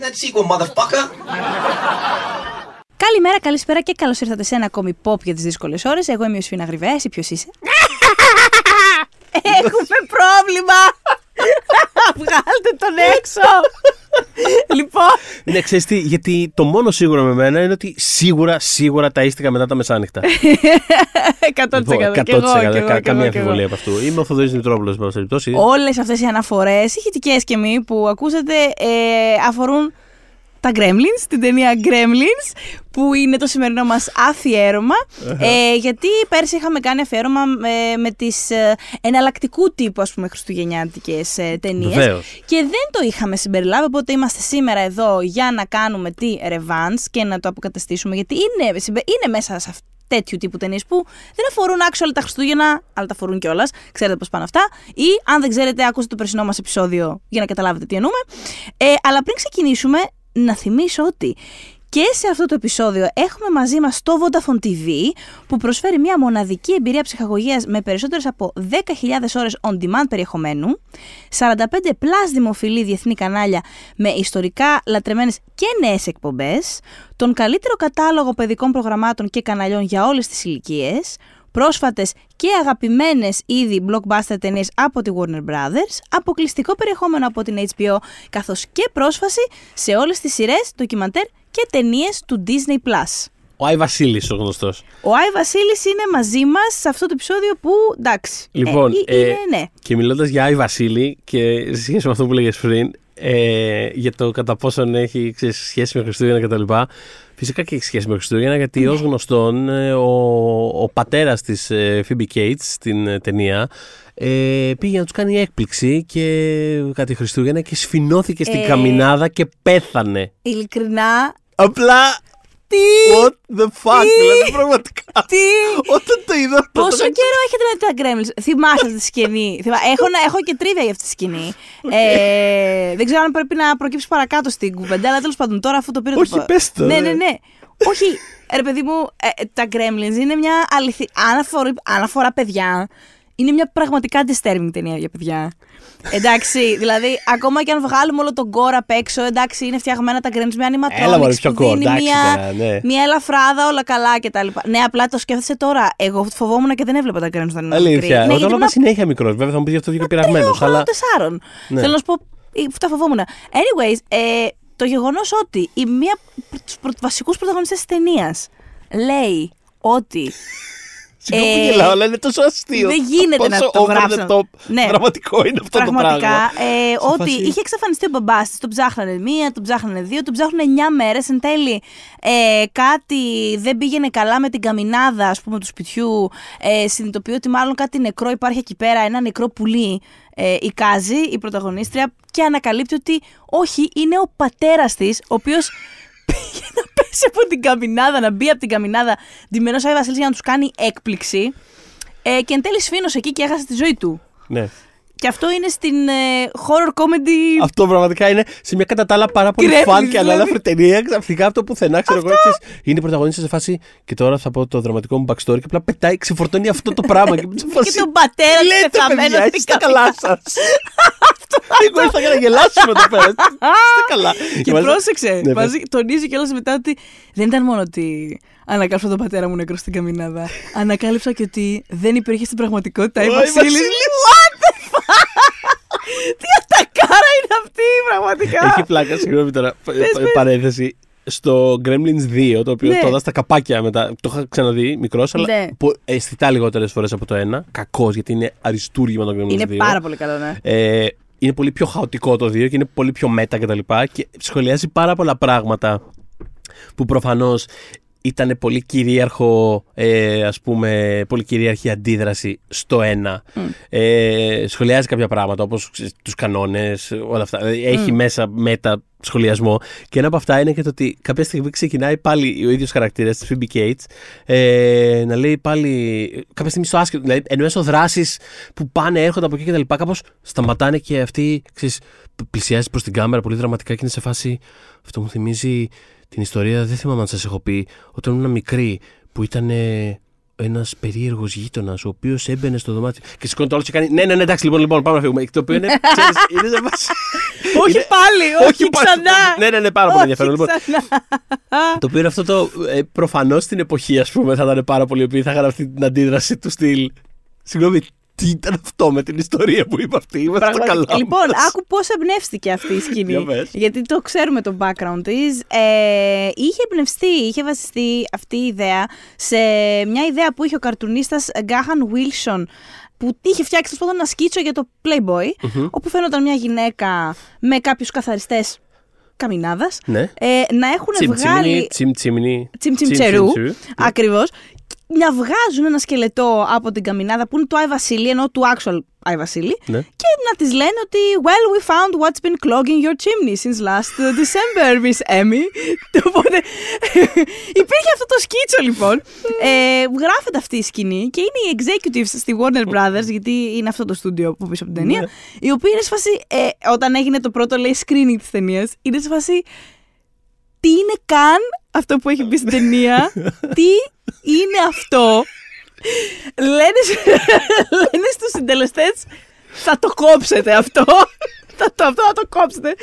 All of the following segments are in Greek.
that sequel, motherfucker. Καλημέρα, καλησπέρα και καλώς ήρθατε σε ένα ακόμη pop για τις δύσκολες ώρες. Εγώ είμαι ο Σφίνα Γρυβέ, εσύ ποιος είσαι; Έχουμε πρόβλημα! Βγάλτε τον έξω! λοιπόν. Ναι, ξέρεις τι, γιατί το μόνο σίγουρο με μένα είναι ότι σίγουρα, σίγουρα τα ίστηκα μετά τα μεσάνυχτα. 100%. Λοιπόν, και εγώ, και εγώ, κα- και εγώ, Καμία και εγώ. αμφιβολία από αυτού. Είμαι ο Θοδωρής Μητρόπουλο, εν πάση περιπτώσει. Όλες αυτές οι αναφορές, ηχητικές και μη, που ακούσατε, ε, αφορούν τα Gremlins, την ταινία Gremlins, που είναι το σημερινό μας αφιέρωμα. ε, γιατί πέρσι είχαμε κάνει αφιέρωμα ε, με τις ε, εναλλακτικού τύπου, ας πούμε, χριστουγεννιάτικες ε, ταινίες. Βεβαίως. Και δεν το είχαμε συμπεριλάβει, οπότε είμαστε σήμερα εδώ για να κάνουμε τη revanche και να το αποκαταστήσουμε, γιατί είναι, συμπε- είναι μέσα σε αυτό τέτοιου τύπου ταινίες που δεν αφορούν actual τα Χριστούγεννα, αλλά τα αφορούν κιόλας. Ξέρετε πώς πάνε αυτά. Ή αν δεν ξέρετε, ακούστε το περσινό μας επεισόδιο για να καταλάβετε τι εννοούμε. Ε, αλλά πριν ξεκινήσουμε, να θυμίσω ότι και σε αυτό το επεισόδιο έχουμε μαζί μας το Vodafone TV που προσφέρει μια μοναδική εμπειρία ψυχαγωγίας με περισσότερες από 10.000 ώρες on demand περιεχομένου, 45 plus δημοφιλή διεθνή κανάλια με ιστορικά λατρεμένες και νέες εκπομπές, τον καλύτερο κατάλογο παιδικών προγραμμάτων και καναλιών για όλες τις ηλικίες, πρόσφατες και αγαπημένες ήδη blockbuster ταινίες από τη Warner Brothers, αποκλειστικό περιεχόμενο από την HBO, καθώς και πρόσφαση σε όλες τις σειρές, ντοκιμαντέρ και ταινίες του Disney+. Plus. Ο Άι Βασίλης ο γνωστός. Ο Άι Βασίλης είναι μαζί μας σε αυτό το επεισόδιο που, εντάξει, Λοιπόν, ε, είναι, ε, ναι. Και μιλώντας για Άι Βασίλη και σε σχέση με αυτό που λέγες πριν, ε, για το κατά πόσον έχει ξέρεις, σχέση με Χριστούγεννα κτλ. Φυσικά και έχει σχέση με Χριστούγεννα, γιατί ως γνωστόν ε, ο, ο πατέρας της ε, Phoebe Cates στην ε, ταινία ε, πήγε να τους κάνει έκπληξη και κάτι Χριστούγεννα και σφινώθηκε στην Ε. καμινάδα και πέθανε. Ειλικρινά, Απλά. Τι, What the fuck, δηλαδή πραγματικά. τι, Όταν το είδα. Πόσο τότε- καιρό έχετε να δείτε τα Gremlins; Θυμάστε αυτή τη σκηνή. Θυμά- έχω, να- έχω και τρίβια για αυτή τη σκηνή. Ε, δεν ξέρω αν πρέπει να προκύψει παρακάτω στην κουβέντα, αλλά τέλος πάντων τώρα αφού το πήρε Όχι, το. πες το, Ναι, ρε. ναι, ναι. Όχι, ρε παιδί μου, ε, τα Gremlins είναι μια αληθή. Αν αφορά, αν αφορά παιδιά, είναι μια πραγματικά disturbing ταινία για παιδιά. Εντάξει, δηλαδή, ακόμα και αν βγάλουμε όλο τον κόρα απ' έξω, εντάξει, είναι φτιαγμένα τα Gremlins με animatronics Έλα, μωρέ, που πιο core, δίνει εντάξει, μια, τώρα, ναι. μια ελαφράδα, όλα καλά κτλ. Ναι, απλά το σκέφτεσαι τώρα. Εγώ φοβόμουν και δεν έβλεπα τα Gremlins όταν ήμουν μικρή. Αλήθεια. Ναι, Εγώ γιατί το ήμουν έβλεπα συνέχεια μικρός. Βέβαια θα μου πεις αυτό βγήκα πειραγμένο. τριών Αλλά. χρόνων, τεσσάρων. Ναι. Θέλω να σου πω, ε, τα φοβόμουν. Anyways, ε, το γεγονός ότι η μία από τους βασικούς πρωταγωνιστές της ταινίας λέει ότι. Συγγνώμη που Ε, γελάω, αλλά είναι τόσο αστείο. δεν γίνεται να Πόσο το over the γράψουν. top Ναι. Δραματικό είναι αυτό το Πραγματικά, πράγμα. ε, Σε ότι φάση- είχε εξαφανιστεί ο μπαμπάς της. Τον ψάχνανε μία, τον ψάχνανε δύο, τον ψάχνανε εννιά μέρες. Εν τέλει, ε, κάτι δεν πήγαινε καλά με την καμινάδα, ας πούμε, του σπιτιού. Ε, συνειδητοποιεί ότι μάλλον κάτι νεκρό υπάρχει εκεί πέρα, ένα νεκρό πουλί. Ε, εικάζει η πρωταγωνίστρια και ανακαλύπτει ότι όχι, είναι ο πατέρας της, ο οποίος πήγε να πέσει από την καμινάδα, να μπει από την καμινάδα, ντυμένο Άι Βασίλη για να τους κάνει έκπληξη. Ε, και εν τέλει σφήνωσε εκεί και έχασε τη ζωή του. Ναι. Και αυτό είναι στην ε, horror comedy. Αυτό πραγματικά είναι σε μια κατά τα άλλα πάρα πολύ Γκρέμλινς, φαν και δηλαδή. ανάλαφρη ταινία. Ξαφνικά αυτό που πουθενά, ξέρω εγώ, ξέρεις, είναι η πρωταγωνίστρια σε φάση. Και τώρα θα πω το δραματικό μου backstory και απλά πετάει, ξεφορτώνει αυτό το πράγμα. και σε φάση, Και τον πατέρα «Τι του λέτε, πεθαμένο παιδιά, στην είστε καμπίνα». καλά σας. Εγώ ήρθα για να γελάσουμε εδώ πέρα. Είστε καλά. Και μάλιστα- πρόσεξε, Ναι, μαζί, τονίζει κιόλας μετά ότι δεν ήταν μόνο ότι ανακάλυψα τον πατέρα μου νεκρό στην καμινάδα. Ανακάλυψα και ότι δεν υπήρχε στην πραγματικότητα η Ω, η Βασίλη. Βασίλης. What the fuck! Τι ατακάρα είναι αυτή, πραγματικά. Έχει πλάκα, συγγνώμη τώρα. πα- Πες, πα- πες. Παρένθεση. Στο Gremlins 2, το οποίο Ναι. το είδα στα καπάκια μετά. Το είχα ξαναδεί μικρός, αλλά Ναι. πο- αισθητά λιγότερες φορές από το ένα. Κακός, γιατί είναι αριστούργημα το Gremlins 2. Είναι πάρα πολύ καλό, ναι. Ε, είναι πολύ πιο χαοτικό το 2 και είναι πολύ πιο μέτα κτλ. Και, και σχολιάζει πάρα πολλά πράγματα που προφανώς ήταν πολύ κυρίαρχο, ε, ας πούμε, πολύ κυρίαρχη αντίδραση στο ένα. Ε, σχολιάζει κάποια πράγματα όπως ξέρεις, τους κανόνες, όλα αυτά. Δηλαδή, Έχει μέσα μετα σχολιασμό και ένα από αυτά είναι και το ότι κάποια στιγμή ξεκινάει πάλι ο ίδιος χαρακτήρας της Phoebe Cates ε, να λέει πάλι κάποια στιγμή στο άσχετο, δηλαδή εν μέσω δράσεις που πάνε, έρχονται από εκεί και τα λοιπά κάπως σταματάνε και αυτή ξέρεις, πλησιάζει προς την κάμερα πολύ δραματικά και είναι σε φάση αυτό μου θυμίζει την ιστορία, δεν θυμάμαι αν σας έχω πει, όταν ήμουν μικρή που ήταν ε, ένας περίεργος γείτονας, ο οποίος έμπαινε στο δωμάτιο. Και σηκώνει το άλλο και κάνει. Ναι, ναι, ναι, εντάξει, λοιπόν, λοιπόν πάμε να φύγουμε. Το οποίο είναι. ξέρεις, είναι σε βάση- Όχι είναι- πάλι, όχι πάλι. ξανά. Ναι, ναι, ναι, πάρα πολύ Όχι ενδιαφέρον. Λοιπόν, ξανά. το οποίο είναι αυτό το. Ε, Προφανώς στην εποχή, ας πούμε, θα ήταν πάρα πολλοί οι οποίοι θα είχαν αυτή την αντίδραση του στυλ. Συγγνώμη, τι ήταν αυτό με την ιστορία που είπε αυτή. Είμαστε στα καλά. Πραγματικά. Λοιπόν, μας. άκου πώς εμπνεύστηκε αυτή η Για σκηνή. πες. γιατί το ξέρουμε το background τη. Ε, είχε εμπνευστεί, είχε βασιστεί αυτή η ιδέα σε μια ιδέα που είχε ο καρτουνίστας Γκάχαν Wilson που είχε φτιάξει τέλος πάντων ένα σκίτσο για το Playboy, όπου φαίνονταν μια γυναίκα με κάποιους καθαριστές καμινάδας. Ναι. Ε, να έχουν Τσιμ βγάλει. τσιμνι, τσιμ τσιμνι. Τσιμ τσιμ τσερού. Ακριβώς. Να βγάζουν ένα σκελετό από την καμινάδα που είναι του Άι Βασίλη, ενώ του actual Άι Βασίλη. Ναι. Και να τη λένε ότι Well, we found what's been clogging your chimney since last December, Miss Emmy. Οπότε υπήρχε αυτό το σκίτσο λοιπόν. ε, γράφεται αυτή η σκηνή και είναι οι executives στη Warner Brothers, γιατί είναι αυτό το στούντιο που πίσω από την ταινία. Ναι. Οι οποίοι είναι σε φάση, ε, όταν έγινε το πρώτο λέει screening της ταινίας, είναι σε φάση τι είναι καν αυτό που έχει μπει στην ταινία, τι είναι αυτό; Λένε, σ- λένε στους συντελεστές, θα το κόψετε αυτό. Θα το, αυτό θα το κόψετε.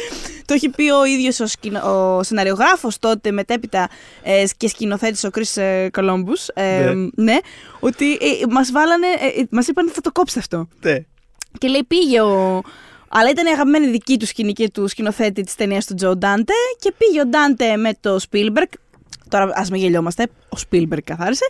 Το έχει πει ο ίδιος ο, σκηνο, ο σεναριογράφος τότε μετέπειτα ε, και σκηνοθέτης ο Chris ε, Columbus. Ε, Ναι. ναι. ότι ε, μας βάλανε, ε, ε, μας είπαν ότι θα το κόψετε αυτό. Ναι. Και λέει πήγε ο. Αλλά ήταν η αγαπημένη δική του σκηνή και του σκηνοθέτη της ταινίας του Τζο Ντάντε. Και πήγε ο Ντάντε με το Spielberg. Τώρα ας με γελιόμαστε. Ο Spielberg καθάρισε.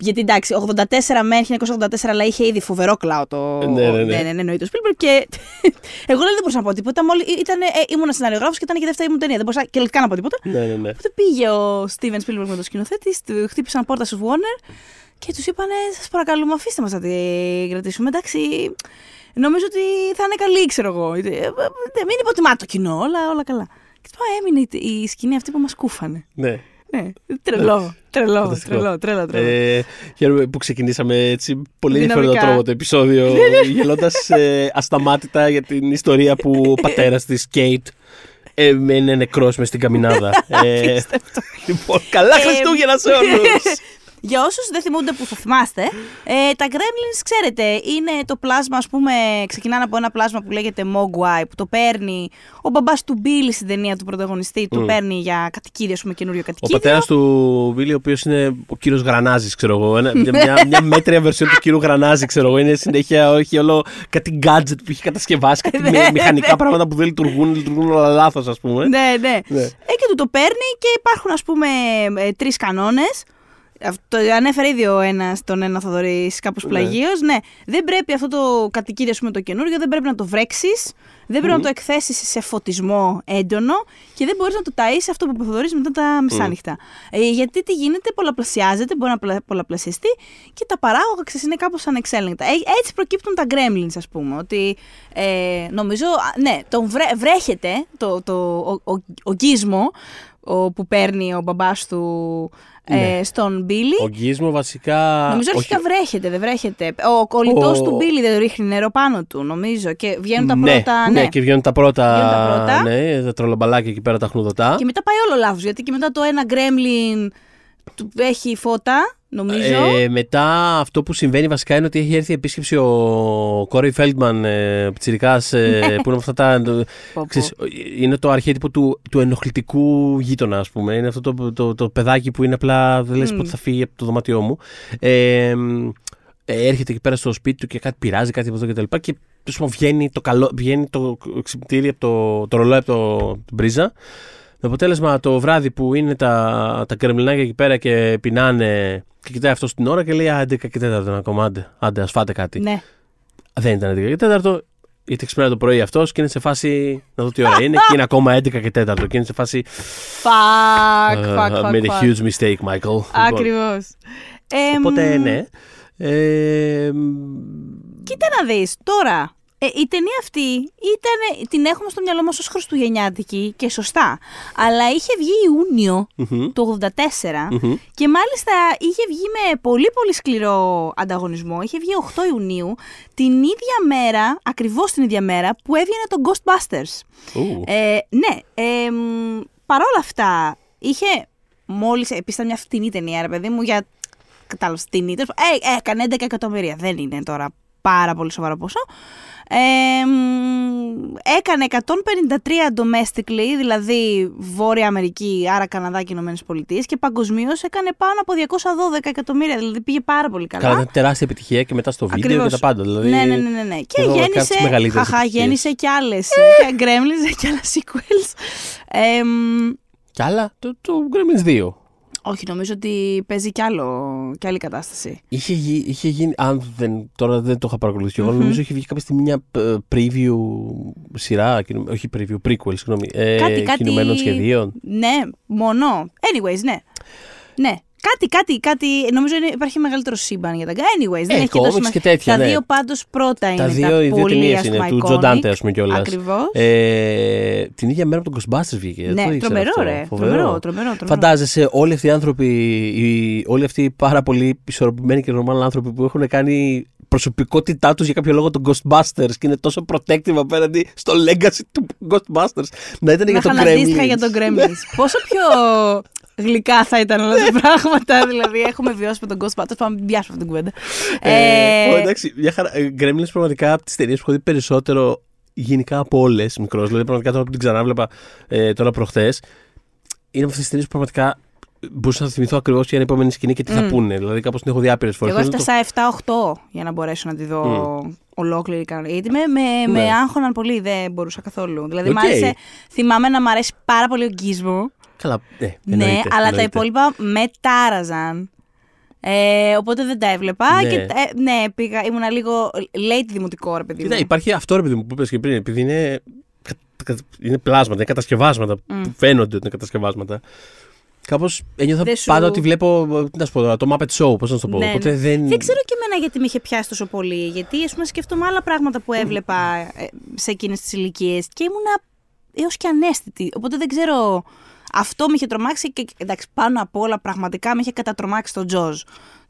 Γιατί εντάξει, 84 με 1984, αλλά είχε ήδη φοβερό κλάο το. Ναι, ναι, ναι. ναι, ναι, εννοεί το Spielberg. Και εγώ λέει, δεν μπορούσα να πω τίποτα. Μόλι ήταν, ε, ήμουν σεναριογράφο και ήταν και η δεύτερη μου ταινία. Δεν μπορούσα και λεπτικά να πω τίποτα. Ναι, ναι, ναι. Οπότε πήγε ο Steven Spielberg με το σκηνοθέτη, του χτύπησαν πόρτα στους Warner και τους είπανε: Σας παρακαλούμε, αφήστε μας να την κρατήσουμε. Εντάξει, νομίζω ότι θα είναι καλή, ξέρω εγώ. Ε, ε, ε, Μην υποτιμάτε το κοινό, όλα, όλα καλά. Και του έμεινε η- η σκηνή αυτή που μας κούφανε. ναι. Ναι, τρελό, τρελό, Φανταστικό. τρελό, τρελό, τρελό. Ε, χαίρομαι που ξεκινήσαμε έτσι πολύ Δυναμικά. ενδιαφέροντα τρόπο το επεισόδιο, γελώντας ασταμάτητα για την ιστορία που ο πατέρας της Κέιτ ε, είναι νεκρός μες στην καμινάδα. ε, Απίστευτο. λοιπόν, καλά Ε, Χριστούγεννα σε όλους! Για όσους δεν θυμούνται που θα θυμάστε, ε, τα Gremlins, ξέρετε, είναι το πλάσμα, ας πούμε, ξεκινάνε από ένα πλάσμα που λέγεται Mogwai, που το παίρνει ο μπαμπάς του Billy στην ταινία του πρωταγωνιστή, το παίρνει για κατοικίδιο, ας πούμε, καινούριο Ο κατοικίδιο. πατέρας του Βίλι, ο οποίος είναι ο κύριος Γρανάζης, ξέρω εγώ. Ένα, μια, μια, μια μέτρια βερσιόν του κύριου Γρανάζη, ξέρω εγώ. Είναι συνέχεια, όχι όλο κάτι gadget που έχει κατασκευάσει, κάτι Ναι, με- μηχανικά ναι. πράγματα που δεν λειτουργούν, λειτουργούν όλα λάθος, ας πούμε. Ναι, ναι. Ναι. Ε, και του το παίρνει και υπάρχουν, ας πούμε, ε, τρεις κανόνες. Αυτό ανέφερε ήδη ο ένας τον ένα Θοδωρής κάπως Ναι. πλαγίως. Ναι, δεν πρέπει αυτό το κατοικίδιο, ας πούμε, το καινούριο, δεν πρέπει να το βρέξεις, δεν πρέπει να το εκθέσεις σε φωτισμό έντονο και δεν μπορείς να το ταΐσεις αυτό που είπε ο Θοδωρής μετά τα μεσάνυχτα. Ε, γιατί τι γίνεται, πολλαπλασιάζεται, μπορεί να πλα- πολλαπλασιαστεί και τα παράγωγα ξέρεις, είναι κάπως ανεξέλεγκτα. Ε, έτσι προκύπτουν τα gremlins, ας πούμε. Ότι ε, νομίζω, α, ναι, τον βρέ, βρέχεται το, το, ο, ο, ο γκίσμο ο, που παίρνει ο μπαμπάς του ε, Ναι. στον Μπίλι. Ο γκίσμο βασικά. Νομίζω όχι- αρχικά βρέχεται, δεν βρέχεται. Ο κολλητός Ο- του Μπίλι δεν ρίχνει νερό πάνω του, νομίζω. Και βγαίνουν τα ναι, πρώτα. ναι, και βγαίνουν τα πρώτα. Βγαίνουν τα πρώτα. Ναι, τα τρολομπαλάκια εκεί πέρα τα χνουδωτά. Και μετά πάει όλο λάθος. Γιατί και μετά το ένα γκρέμλιν του έχει φώτα, νομίζω. Ε, μετά αυτό που συμβαίνει βασικά είναι ότι έχει έρθει επίσκεψη ο Κόρι Φέλτμαν, ε, πιτσιρικάς, ε, που είναι αυτά τα... Πω, πω. ξέρεις, είναι το αρχέτυπο του, του ενοχλητικού γείτονα, ας πούμε. Είναι αυτό το, το, το, παιδάκι που είναι απλά, δεν λες Μμ. πότε θα φύγει από το δωμάτιό μου. Ε, μ, ε, έρχεται εκεί πέρα στο σπίτι του και κάτι πειράζει, κάτι από εδώ και τα λοιπά και τέλος πάντων, βγαίνει το, καλό, βγαίνει το ξυπνητήρι από το, το ρολόι από το, την πρίζα. Με αποτέλεσμα το βράδυ που είναι τα, τα κρεμλινάκια εκεί πέρα και πεινάνε και κοιτάει αυτός την ώρα και λέει Άντε, 11 και 4 είναι ακόμα. Άντε, άντε, ας φάτε κάτι. Ναι. Δεν ήταν 11 και 4, γιατί ξυπνάει το πρωί αυτός και είναι σε φάση. Να δω τι ώρα είναι και είναι ακόμα 11 και 4 και είναι σε φάση. Fuck, «Uh, fuck, I fuck. made a fuck. huge mistake, Michael. Λοιπόν, Ακριβώς. Οπότε ναι. Ε, μ, Κοίτα να δεις, τώρα, ε, η ταινία αυτή ήταν, την έχουμε στο μυαλό μας ως χριστουγεννιάτικη και σωστά, αλλά είχε βγει Ιούνιο μμμ, το 84 μμμ. και μάλιστα είχε βγει με πολύ πολύ σκληρό ανταγωνισμό, είχε βγει 8 Ιουνίου, την ίδια μέρα, ακριβώς την ίδια μέρα που έβγαινε το Ghostbusters. Ου, Ε, ναι, ε, μ, παρόλα αυτά, είχε μόλις, επίσης ήταν μια φτηνή ταινία, ρε παιδί μου, για κατάλαβες την ήττα. Ε, έκανε 11 εκατομμύρια. Δεν είναι τώρα πάρα πολύ σοβαρό ποσό. Ε, μ, έκανε 153 domestically, δηλαδή Βόρεια Αμερική, άρα Καναδά και Ηνωμένες Πολιτείες, και παγκοσμίως έκανε πάνω από 212 εκατομμύρια. Δηλαδή πήγε πάρα πολύ καλά. Καλά, ήταν τεράστια επιτυχία και μετά στο βίντεο Ακριβώς. και τα πάντα. Δηλαδή, Ναι, ναι, ναι, ναι, ναι. Και εδώ κάνει τις γέννησε. μεγαλύτερες Χαχά, επιτυχίες. γέννησε και άλλες. και Gremlins και άλλα sequels. Ε, μ, Κι άλλα, το, το Gremlins 2. Όχι, νομίζω ότι παίζει κι, άλλο, κι άλλη κατάσταση. Είχε, γι- είχε γίνει, αν δεν, τώρα δεν το είχα παρακολουθήσει εγώ, νομίζω είχε βγει κάποια στιγμή μια ε, preview σειρά, κινου- όχι preview, prequel, συγγνώμη, ε, κάτι, κάτι. κινουμένων σχεδίων. Ναι, μόνο. Anyways, ναι. Ναι. Κάτι, κάτι, κάτι. Νομίζω είναι, υπάρχει μεγαλύτερο σύμπαν για τα Anyways, δεν Ε, έχει τόσο comics σημασία. και τέτοια, Τα ναι. δύο πάντως πρώτα είναι Τα δύο, τα οι δύο πολύ ταινίες ας είναι, πούμε, του iconic. Τζο Ντάντε, ας πούμε κιόλας. Ακριβώς. Ε, την ίδια μέρα που τον Ghostbusters βγήκε. δεν το Ναι, ήξερα τρομερό, αυτό. ρε. Φοβερό. Τρομερό, τρομερό, τρομερό. Φαντάζεσαι όλοι αυτοί οι άνθρωποι, οι, όλοι αυτοί οι πάρα πολύ ισορροπημένοι και normal άνθρωποι που έχουν κάνει προσωπικότητά τους για κάποιο λόγο τον Ghostbusters και είναι τόσο protective απέναντι στο legacy του Ghostbusters. Να ήταν Να για τον είχαν αντίστοιχα Gremlins. για τον Gremlins. Πόσο πιο γλυκά θα ήταν όλα τα πράγματα. δηλαδή, έχουμε βιώσει με τον Ghostbusters. Πάμε να πιάσουμε αυτή την κουβέντα. Ε, Ε, ω, εντάξει, μια χαρά. Ε, Gremlins πραγματικά από τις ταινίες που έχω δει περισσότερο γενικά από όλες μικρός. Δηλαδή, πραγματικά τώρα που την ξανάβλεπα ε, τώρα προχθές, είναι από αυτές τις ταινίες που πραγματικά μπορούσα να θυμηθώ ακριβώς για την επόμενη σκηνή και τι θα Μμ. πούνε. Δηλαδή, κάπως την έχω δει άπειρες Και φορές. εγώ έφτασα 7-8 για να μπορέσω να τη δω ολόκληρη κανονικά. Γιατί με, με, με Ναι. άγχωναν πολύ, δεν μπορούσα καθόλου. Δηλαδή, Οκ. μ' άρεσε, θυμάμαι να μ' αρέσει πάρα πολύ ο Γκίζμο. Καλά, ναι, Ναι, εννοείται, αλλά τα εννοείται. υπόλοιπα με τάραζαν. Ε, οπότε δεν τα έβλεπα. Ναι. Και, ε, ναι, πήγα, ήμουνα λίγο late δημοτικό, ρε παιδί μου. Κοίτα, υπάρχει αυτό ρε παιδί μου που είπες και πριν, επειδή είναι, κα- κα- είναι πλάσματα, είναι κατασκευάσματα που φαίνονται ότι είναι κατασκευάσματα. Κάπως ένιωθα Δεν σου- πάντα ότι βλέπω. ε, Τι να σου πω τώρα, το Muppet Show, πώς να σου το πω. Ναι, Οπότε ναι. δεν. Δεν ξέρω και εμένα γιατί με είχε πιάσει τόσο πολύ. Γιατί ας πούμε σκέφτομαι άλλα πράγματα που έβλεπα ε, σε εκείνες τις ηλικίες και ήμουνα έως και ανέστητη. Οπότε δεν ξέρω. Αυτό με είχε τρομάξει και εντάξει, πάνω απ' όλα πραγματικά με είχε κατατρομάξει το Τζοζ.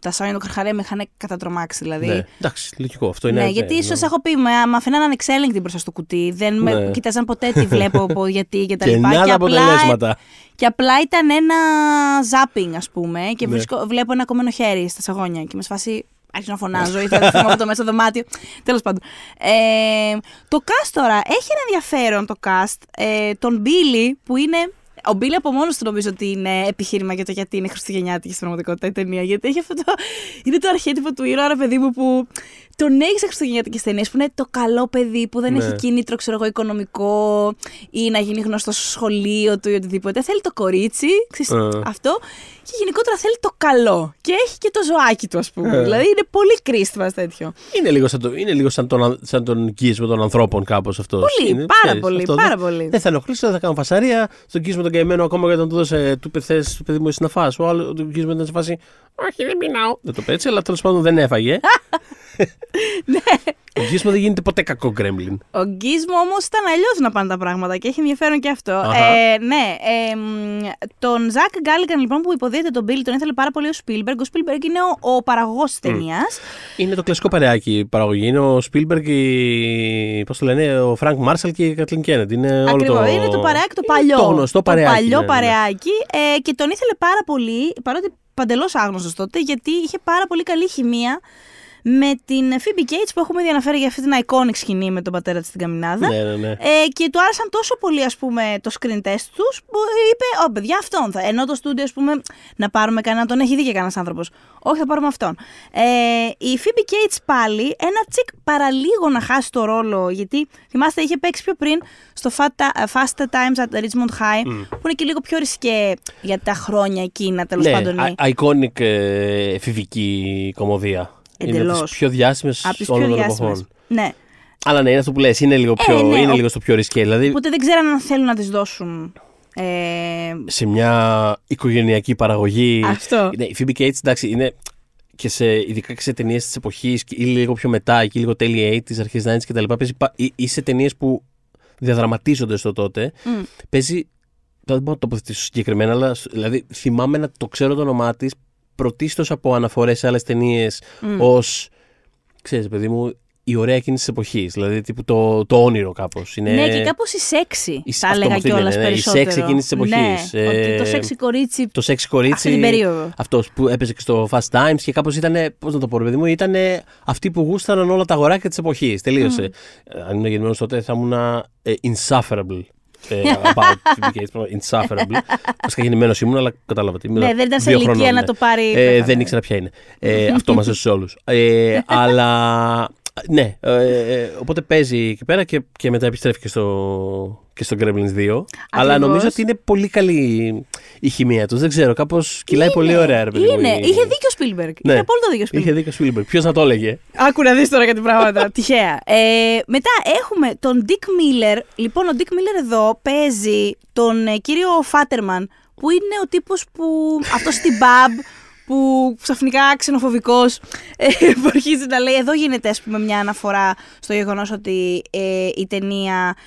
Τα Σάινο το Καρχαρέ με είχαν κατατρομάξει δηλαδή. Ναι, εντάξει, λογικό. Αυτό είναι. Ναι, γιατί ίσως ναι. έχω πει, με, με αφήναν ανεξέλεγκτη μπροστά στο κουτί. Δεν με Ναι. κοίταζαν ποτέ τι βλέπω, πω, γιατί και τα Και λοιπά. νάδα αποτελέσματα. και απλά ήταν ένα ζάπινγκ, ας πούμε, και Ναι. βρίσκω, βλέπω ένα κομμένο χέρι στα σαγόνια και με σφάσει. Άρχισα να φωνάζω, ήθελα να θυμάμαι το μέσα στο δωμάτιο. Τέλος πάντων. Ε, το cast τώρα έχει ένα ενδιαφέρον το cast. Ε, τον Billy που είναι. Ο Μπίλι από μόνος του νομίζω ότι είναι επιχείρημα για το γιατί είναι Χριστουγεννιάτικη στην πραγματικότητα η ταινία. Γιατί έχει αυτό το. Είναι το αρχέτυπο του ήρωα, ρε παιδί μου, που τον έχεις σε Χριστουγεννιάτικε ταινίε που είναι το καλό παιδί που δεν Ναι. έχει κίνητρο, ξέρω εγώ, οικονομικό ή να γίνει γνωστός στο σχολείο του ή οτιδήποτε. Θέλει το κορίτσι, ξέρεις, Ε. αυτό. Και γενικότερα θέλει το καλό. Και έχει και το ζωάκι του, ας πούμε. Ε. Δηλαδή είναι πολύ Christmas τέτοιο. Είναι λίγο σαν, το, είναι λίγο σαν τον, σαν τον γκίσμο των ανθρώπων κάπως αυτός. Πολύ, πάρα πολύ, πάρα πολύ. Δεν θα ενοχλήσω, δεν θα κάνω φασαρία. Στον γκίσμο τον καημένο ακόμα και όταν του δώσε του πεθέ, παιδί μου, εσύ να φας. Ο άλλο τον γκίσμο ήταν σε φάση. Όχι, δεν πεινάω. Δεν το πέτσε, αλλά τέλος πάντων δεν έφαγε. Ναι. Ο Γκίζμο δεν γίνεται ποτέ κακό gremlin. Ο Γκίζμο όμως ήταν αλλιώς να πάνε τα πράγματα και έχει ενδιαφέρον και αυτό. Αχα. Ε, ναι. Ε, μ, τον Ζακ Γκάλικαν λοιπόν που υποδύεται τον Μπίλ τον ήθελε πάρα πολύ ο Σπίλμπεργκ. Ο Σπίλμπεργκ είναι ο, ο παραγωγός της ταινίας. Είναι το κλασικό παρεάκι η παραγωγή. Είναι ο Σπίλμπεργκ, η... πώς το λένε, ο Φρανκ Μάρσαλ και η Κάθλιν Κένεντι. Είναι όλο Ακριβώς. το. Είναι το παρεάκι το είναι παλιό. Το γνωστό παρεάκι. παλιό ναι, ναι. παρεάκι. Ε, και τον ήθελε πάρα πολύ, παρότι παντελώς άγνωστος τότε, γιατί είχε πάρα πολύ καλή χημεία με την Phoebe Cates που έχουμε ήδη αναφέρει για αυτή την iconic σκηνή με τον πατέρα της στην καμινάδα. Ναι, ναι, ναι. Ε, και του άρεσαν τόσο πολύ, ας πούμε, το screen test τους, που είπε, Ω, παιδιά, αυτόν θα. Ενώ το στούντιο, ας πούμε, να πάρουμε κανέναν, τον έχει δει και κανένας άνθρωπος. Όχι, θα πάρουμε αυτόν. Ε, η Phoebe Cates πάλι, ένα τσικ παραλίγο να χάσει το ρόλο, γιατί θυμάστε, είχε παίξει πιο πριν στο Fat, Fast Times at Richmond High, που είναι και λίγο πιο ρισκέ για τα χρόνια εκείνα, τέλος ναι, πάντων. α- iconic ε, εφηβική κομμωδία. Είναι από Εντελώς. τις πιο διάσημες Από τις όλων πιο των διάσημες. εποχών. Ναι. Αλλά ναι, είναι αυτό που λες, είναι λίγο, πιο, ναι, είναι ο- λίγο στο πιο ρισκέ. Δηλαδή, Οπότε δεν ξέραν αν θέλουν να τις δώσουν. Ε, σε μια οικογενειακή παραγωγή. Αυτό. Ναι, η Phoebe Cates, εντάξει, είναι και σε, ειδικά και σε ταινίες της εποχής ή λίγο πιο μετά, εκεί λίγο τέλη 80s, αρχές 90s κτλ. Παίζει πα- ή, ή σε ταινίες που διαδραματίζονται στο τότε. Μμ. Παίζει. Δεν μπορώ να το τοποθετήσω συγκεκριμένα, αλλά σ- δηλαδή θυμάμαι να το ξέρω το όνομά της πρωτίστως από αναφορές σε άλλες ταινίες Μμ. ως. ξέρεις, παιδί μου, η ωραία εκείνης της εποχής. Δηλαδή τύπου το, το όνειρο κάπως. Είναι... Ναι, και κάπως η σεξι. Η- Θα αυτό έλεγα μου αυτή κιόλας λένε, ναι, η περισσότερο. σεξι εκείνης της εποχής. Ναι, Ε, ότι το σεξι κορίτσι. Το σεξ κορίτσι. Αυτή την περίοδο. Αυτός που έπαιζε και στο Fast Times και κάπως ήταν. Πώς να το πω, ρε παιδί μου, ήταν αυτοί που γούσταραν όλα τα αγοράκια της εποχής. Τελείωσε. Ε, Αν ήμουν γεννημένος τότε θα ήμουν ε, insufferable. Ε, about to be gay. insufferable. Βασικά γεννημένος ήμουν, αλλά κατάλαβα τι. Ναι, δεν ήταν σε ηλικία να το πάρει. Ε, πέθανε. δεν ήξερα ποια είναι. Ε, αυτό μαζί στου όλους. Ε, αλλά. Ναι, ε, ε, οπότε παίζει εκεί πέρα και, και μετά επιστρέφει και στο, και στο Gremlins 2. Αλλά νομίζω ότι είναι πολύ καλή η χημεία τους. Δεν ξέρω, κάπως κυλάει πολύ ωραία, ρε παιδί μου, Είναι. η- Είχε δίκιο ο Σπίλμπεργκ. Ναι. Είχε απόλυτο δίκιο ο Σπίλμπεργκ. Είχε δίκιο Spielberg. Ποιος να το έλεγε; Άκου να δεις τώρα κάτι πράγματα. Τυχαία. Ε, μετά έχουμε τον Dick Miller. Λοιπόν, ο Dick Miller εδώ παίζει τον ε, κύριο Φάτερμαν, που είναι ο τύπος που. αυτός στην pub που ξαφνικά ξενοφοβικός ε, που αρχίζει να λέει εδώ γίνεται ας πούμε μια αναφορά στο γεγονός ότι ε, η ταινία ε,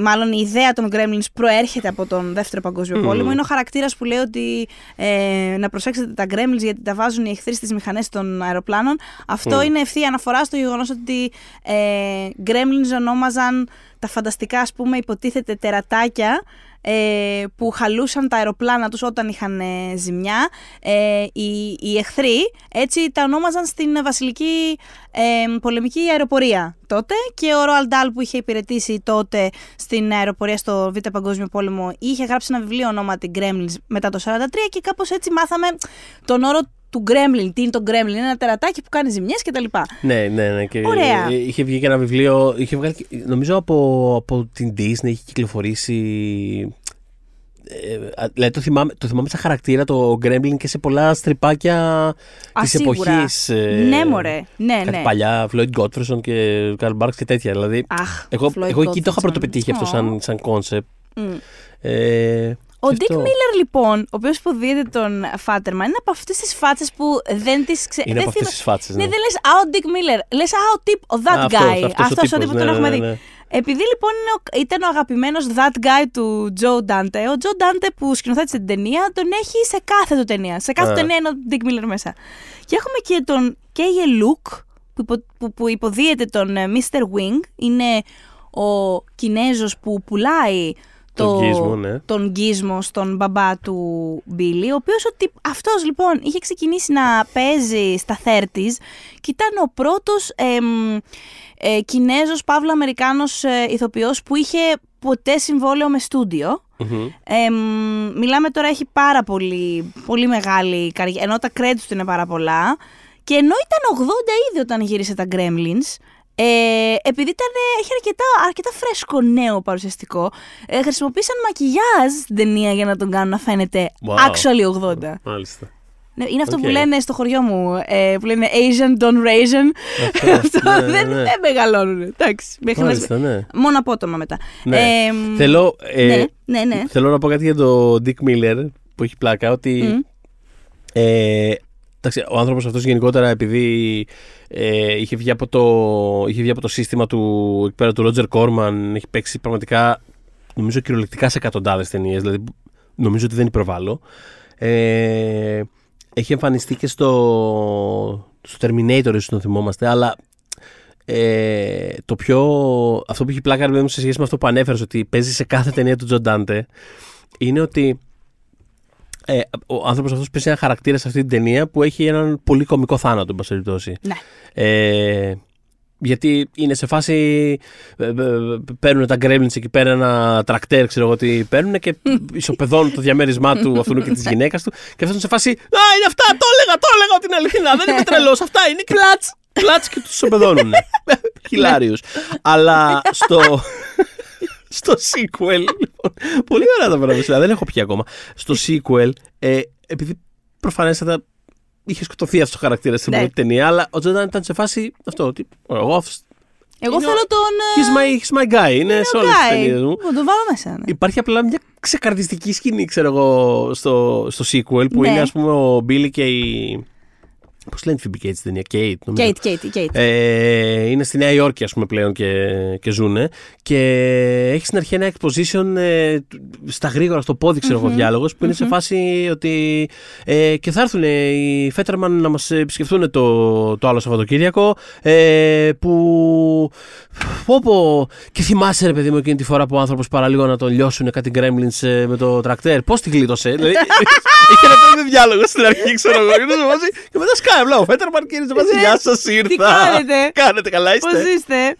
μάλλον η ιδέα των Gremlins προέρχεται από τον Δεύτερο Παγκόσμιο Μμμ. Πόλεμο. Είναι ο χαρακτήρας που λέει ότι ε, να προσέξετε τα Gremlins γιατί τα βάζουν οι εχθροί στις μηχανές των αεροπλάνων. Αυτό Μμ. είναι ευθεία αναφορά στο γεγονός ότι ε, Gremlins ονόμαζαν τα φανταστικά, ας πούμε, υποτίθεται τερατάκια ε, που χαλούσαν τα αεροπλάνα τους όταν είχαν ε, ζημιά. Ε, οι, οι εχθροί έτσι τα ονόμαζαν στην βασιλική ε, πολεμική αεροπορία τότε και ο Ροαλ Ντάλ που είχε υπηρετήσει τότε στην αεροπορία στο Β' Παγκόσμιο Πόλεμο είχε γράψει ένα βιβλίο ονόματι Gremlins μετά το 1943 και κάπως έτσι μάθαμε τον όρο του Gremlin. Τι είναι το Gremlin, είναι ένα τερατάκι που κάνει ζημιές κτλ. Ναι, ναι, ναι. Και Ωραία. ε, Είχε βγει και ένα βιβλίο. Είχε βγάλει, και- νομίζω από, από την Disney έχει κυκλοφορήσει. Ε, α, δηλαδή το θυμάμαι, το θυμάμαι σαν χαρακτήρα το Gremlin και σε πολλά στριπάκια Α, της σίγουρα. εποχής. Ναι, μωρέ. Ναι, Κάτι ναι. παλιά, Floyd Godfreyson και Karl Barks και τέτοια. Δηλαδή, Αχ, εγώ, Floyd εγώ εκεί το είχα Godfreyson. πρωτοπετύχει αυτό Ω. σαν, σαν concept. Μμ. Ε, Ο και Dick αυτό. Miller, λοιπόν, ο οποίος υποδίεται τον Φάτερμαν, είναι από αυτές τις φάτσες που δεν τις ξέρει. είναι από αυτές τις φάτσες. Ναι, δεν λες, Α, ο Dick Miller. Λες, Α, ο τύπ, ο that Αυτός, guy. αυτός ο Αυτός ο τύπος, τύπος ναι, τον ναι, έχουμε ναι, δει. ναι. Επειδή λοιπόν είναι ο- ήταν ο αγαπημένος that guy του Joe Dante, ο Joe Dante που σκηνοθέτησε την ταινία, τον έχει σε κάθε του ταινία. Σε κάθε Α. ταινία είναι ο Dick Miller μέσα. Και έχουμε και τον K.A. Luke, που, υπο, που, που υποδίεται τον ε, Mr. Wing. Είναι ο Κινέζος που πουλάει Τον Gizmo, ναι. τον Gizmo στον μπαμπά του Billy, ο οποίος ο τύπ- αυτός λοιπόν είχε ξεκινήσει να παίζει στα 30s και ήταν ο πρώτος εμ, ε, Κινέζος, Παύλο Αμερικάνος ε, ηθοποιός που είχε ποτέ συμβόλαιο με στούντιο. Μμμ. Εμ, μιλάμε τώρα, έχει πάρα πολύ, πολύ μεγάλη καριέρα, ενώ τα credits του είναι πάρα πολλά. Και ενώ ήταν 80 ήδη όταν γύρισε τα Gremlins, ε, επειδή ήταν, έχει αρκετά, αρκετά φρέσκο νέο παρουσιαστικό, ε, χρησιμοποίησαν μακιγιάζ στην ταινία για να τον κάνουν να φαίνεται Wow. actually 80. Μάλιστα. Ναι, είναι αυτό Οκ. που λένε στο χωριό μου, ε, που λένε Asian don't raisin. Αυτό, αυτό ναι, δεν, ναι. δεν μεγαλώνουν. Εντάξει, μέχρι να- Μάλιστα, ναι. Μόνο απότομα μετά. Ναι. Ε, Θέλω, ε, ναι, ναι, ναι. θέλω να πω κάτι για τον Dick Miller που έχει πλάκα. Ότι Μμ. ε, εντάξει, ο άνθρωπος αυτός γενικότερα επειδή ε, είχε, βγει από το, είχε βγει από το σύστημα του, εκεί πέρα, του Roger Corman έχει παίξει πραγματικά νομίζω κυριολεκτικά σε εκατοντάδες ταινίες δηλαδή νομίζω ότι δεν υπερβάλλω. Ε, έχει εμφανιστεί και στο, στο Terminator ίσως τον θυμόμαστε αλλά ε, το πιο, αυτό που έχει πλάκα ρε παιδί μου, σε σχέση με αυτό που ανέφερες ότι παίζει σε κάθε ταινία του Τζο Ντάντε είναι ότι ε, ο άνθρωπος αυτός παίζει ένα χαρακτήρα σε αυτή την ταινία που έχει έναν πολύ κομικό θάνατο εν πάση περιπτώσει. Ναι. Ε, γιατί είναι σε φάση. ε, ε, παίρνουν τα γκρέμλινς εκεί πέρα ένα τρακτέρ, ξέρω εγώ τι παίρνουν και ισοπεδώνουν το διαμέρισμά του αυτού και της γυναίκας του. Και αυτός είναι σε φάση. Α, είναι αυτά, το έλεγα, το έλεγα ότι είναι αληθινά. Δεν είμαι τρελός. Αυτά είναι. Κλατ! Κλατ και τους ισοπεδώνουν. Χιλάριου. Αλλά στο. Στο sequel. Λοιπόν, πολύ ωραία τα πράγματα. Δεν έχω πει ακόμα. Στο sequel, ε, επειδή προφανέστατα είχε σκοτωθεί αυτός ο χαρακτήρας στην Ναι. πρώτη ταινία, αλλά ο Τζόνταν ήταν σε φάση αυτό. Ότι, εγώ αυτός- Εγώ Είναι ο- θέλω τον. ε, He's my, he's my guy. Είναι, σε ο όλες τις Guy. ταινίες μου. Να τον βάλω μέσα. ναι. Υπάρχει απλά μια ξεκαρδιστική σκηνή, ξέρω εγώ, στο, στο sequel που Ναι. είναι ας πούμε ο Billy και η, Πώς λένε τη Phoebe Cates την ταινία, Kate, νομίζω. Kate, Kate, Kate. Ε, είναι στη Νέα Υόρκη, ας πούμε, πλέον και, και ζουνε. Και έχει στην αρχή ένα exposition ε, στα γρήγορα, στο πόδι, ξέρω εγώ, διάλογος, που είναι σε φάση ότι. Ε, και θα έρθουν οι Φέτερμαν να μας επισκεφθούν το, το άλλο Σαββατοκύριακο. Ε, που. Πω, πω, και θυμάσαι, ρε παιδί μου, εκείνη τη φορά που ο άνθρωπος παραλίγο να τον λιώσουν κάτι γκρέμλιν ε, με το τρακτέρ. Πώς τη γλίτωσε. δηλαδή, είχε ένα τέτοιο διάλογο στην αρχή, ξέρω εγώ. Και, σε φάση- και μετά σκάει απλά ο Φέτερμαν και είναι σε φάση, Ναι. Γεια σα, ήρθα. Τι κάνετε; Κάνετε καλά, είστε. Πώς είστε.